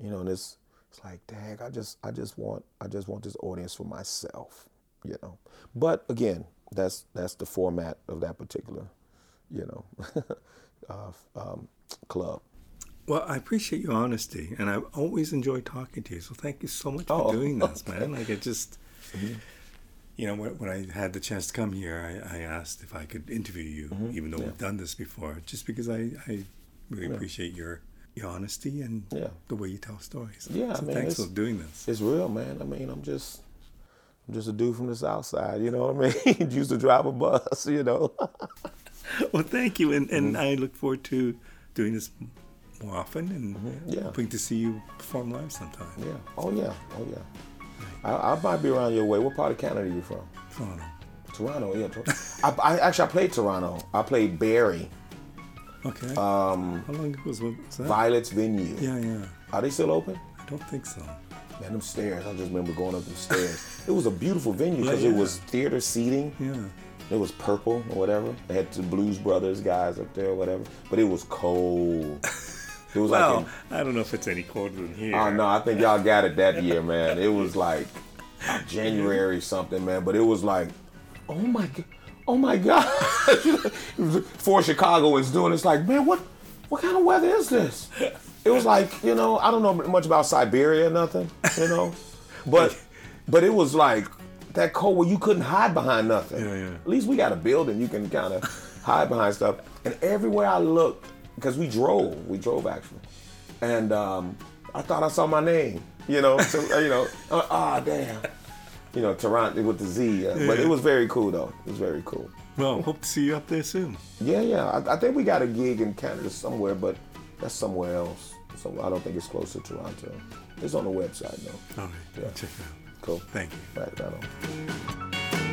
You know, and it's it's like, dang, I just I just want I just want this audience for myself. You know, but again, that's that's the format of that particular, you know, [LAUGHS] uh, um, club. Well, I appreciate your honesty, and I've always enjoyed talking to you. So thank you so much for oh, doing this, man. Like it just. Mm-hmm you know, when I had the chance to come here, I, I asked if I could interview you, mm-hmm. even though yeah. we've done this before, just because I, I really yeah. appreciate your your honesty and yeah. the way you tell stories. Yeah, so I mean, thanks for doing this. It's real, man. I mean, I'm just I'm just a dude from the south side, you know what I mean? [LAUGHS] Used to drive a bus, you know. [LAUGHS] well, thank you, and and mm-hmm. I look forward to doing this more often and mm-hmm. yeah. hoping to see you perform live sometime. Yeah. Oh yeah. Oh yeah. I, I, might be around your way. What part of Canada are you from? Toronto. Toronto, yeah. [LAUGHS] I, I, actually I played Toronto. I played Barrie. Okay. Um, How long was, was that? Violet's Venue. Yeah, yeah. Are they still open? I don't think so. Man, them stairs. I just remember going up the stairs. [LAUGHS] it was a beautiful venue because yeah, yeah. it was theater seating. Yeah. It was purple or whatever. They had the Blues Brothers guys up there or whatever. But it was cold. It was [LAUGHS] well, like in, I don't know if it's any colder than here. Oh no, I think y'all got it that year, man. It was [LAUGHS] like January something, man. But it was like, oh my god, oh my god. [LAUGHS] For Chicago is doing it's like, man, what what kind of weather is this? It was like, you know, I don't know much about Siberia or nothing, you know, but but it was like that cold where you couldn't hide behind nothing. Yeah, yeah. At least we got a building you can kind of [LAUGHS] hide behind stuff. And everywhere I looked, because we drove, we drove actually, and um, I thought I saw my name, you know, so you know, uh, ah uh, oh, damn, you know, Toronto with the Z, uh, yeah. but it was very cool though. It was very cool. Well, hope to see you up there soon. Yeah, yeah. I, I think we got a gig in Canada somewhere, but that's somewhere else. So I don't think it's close to Toronto. It's on the website though. All right. Yeah. Check it out. Cool. Thank you. Right, right on.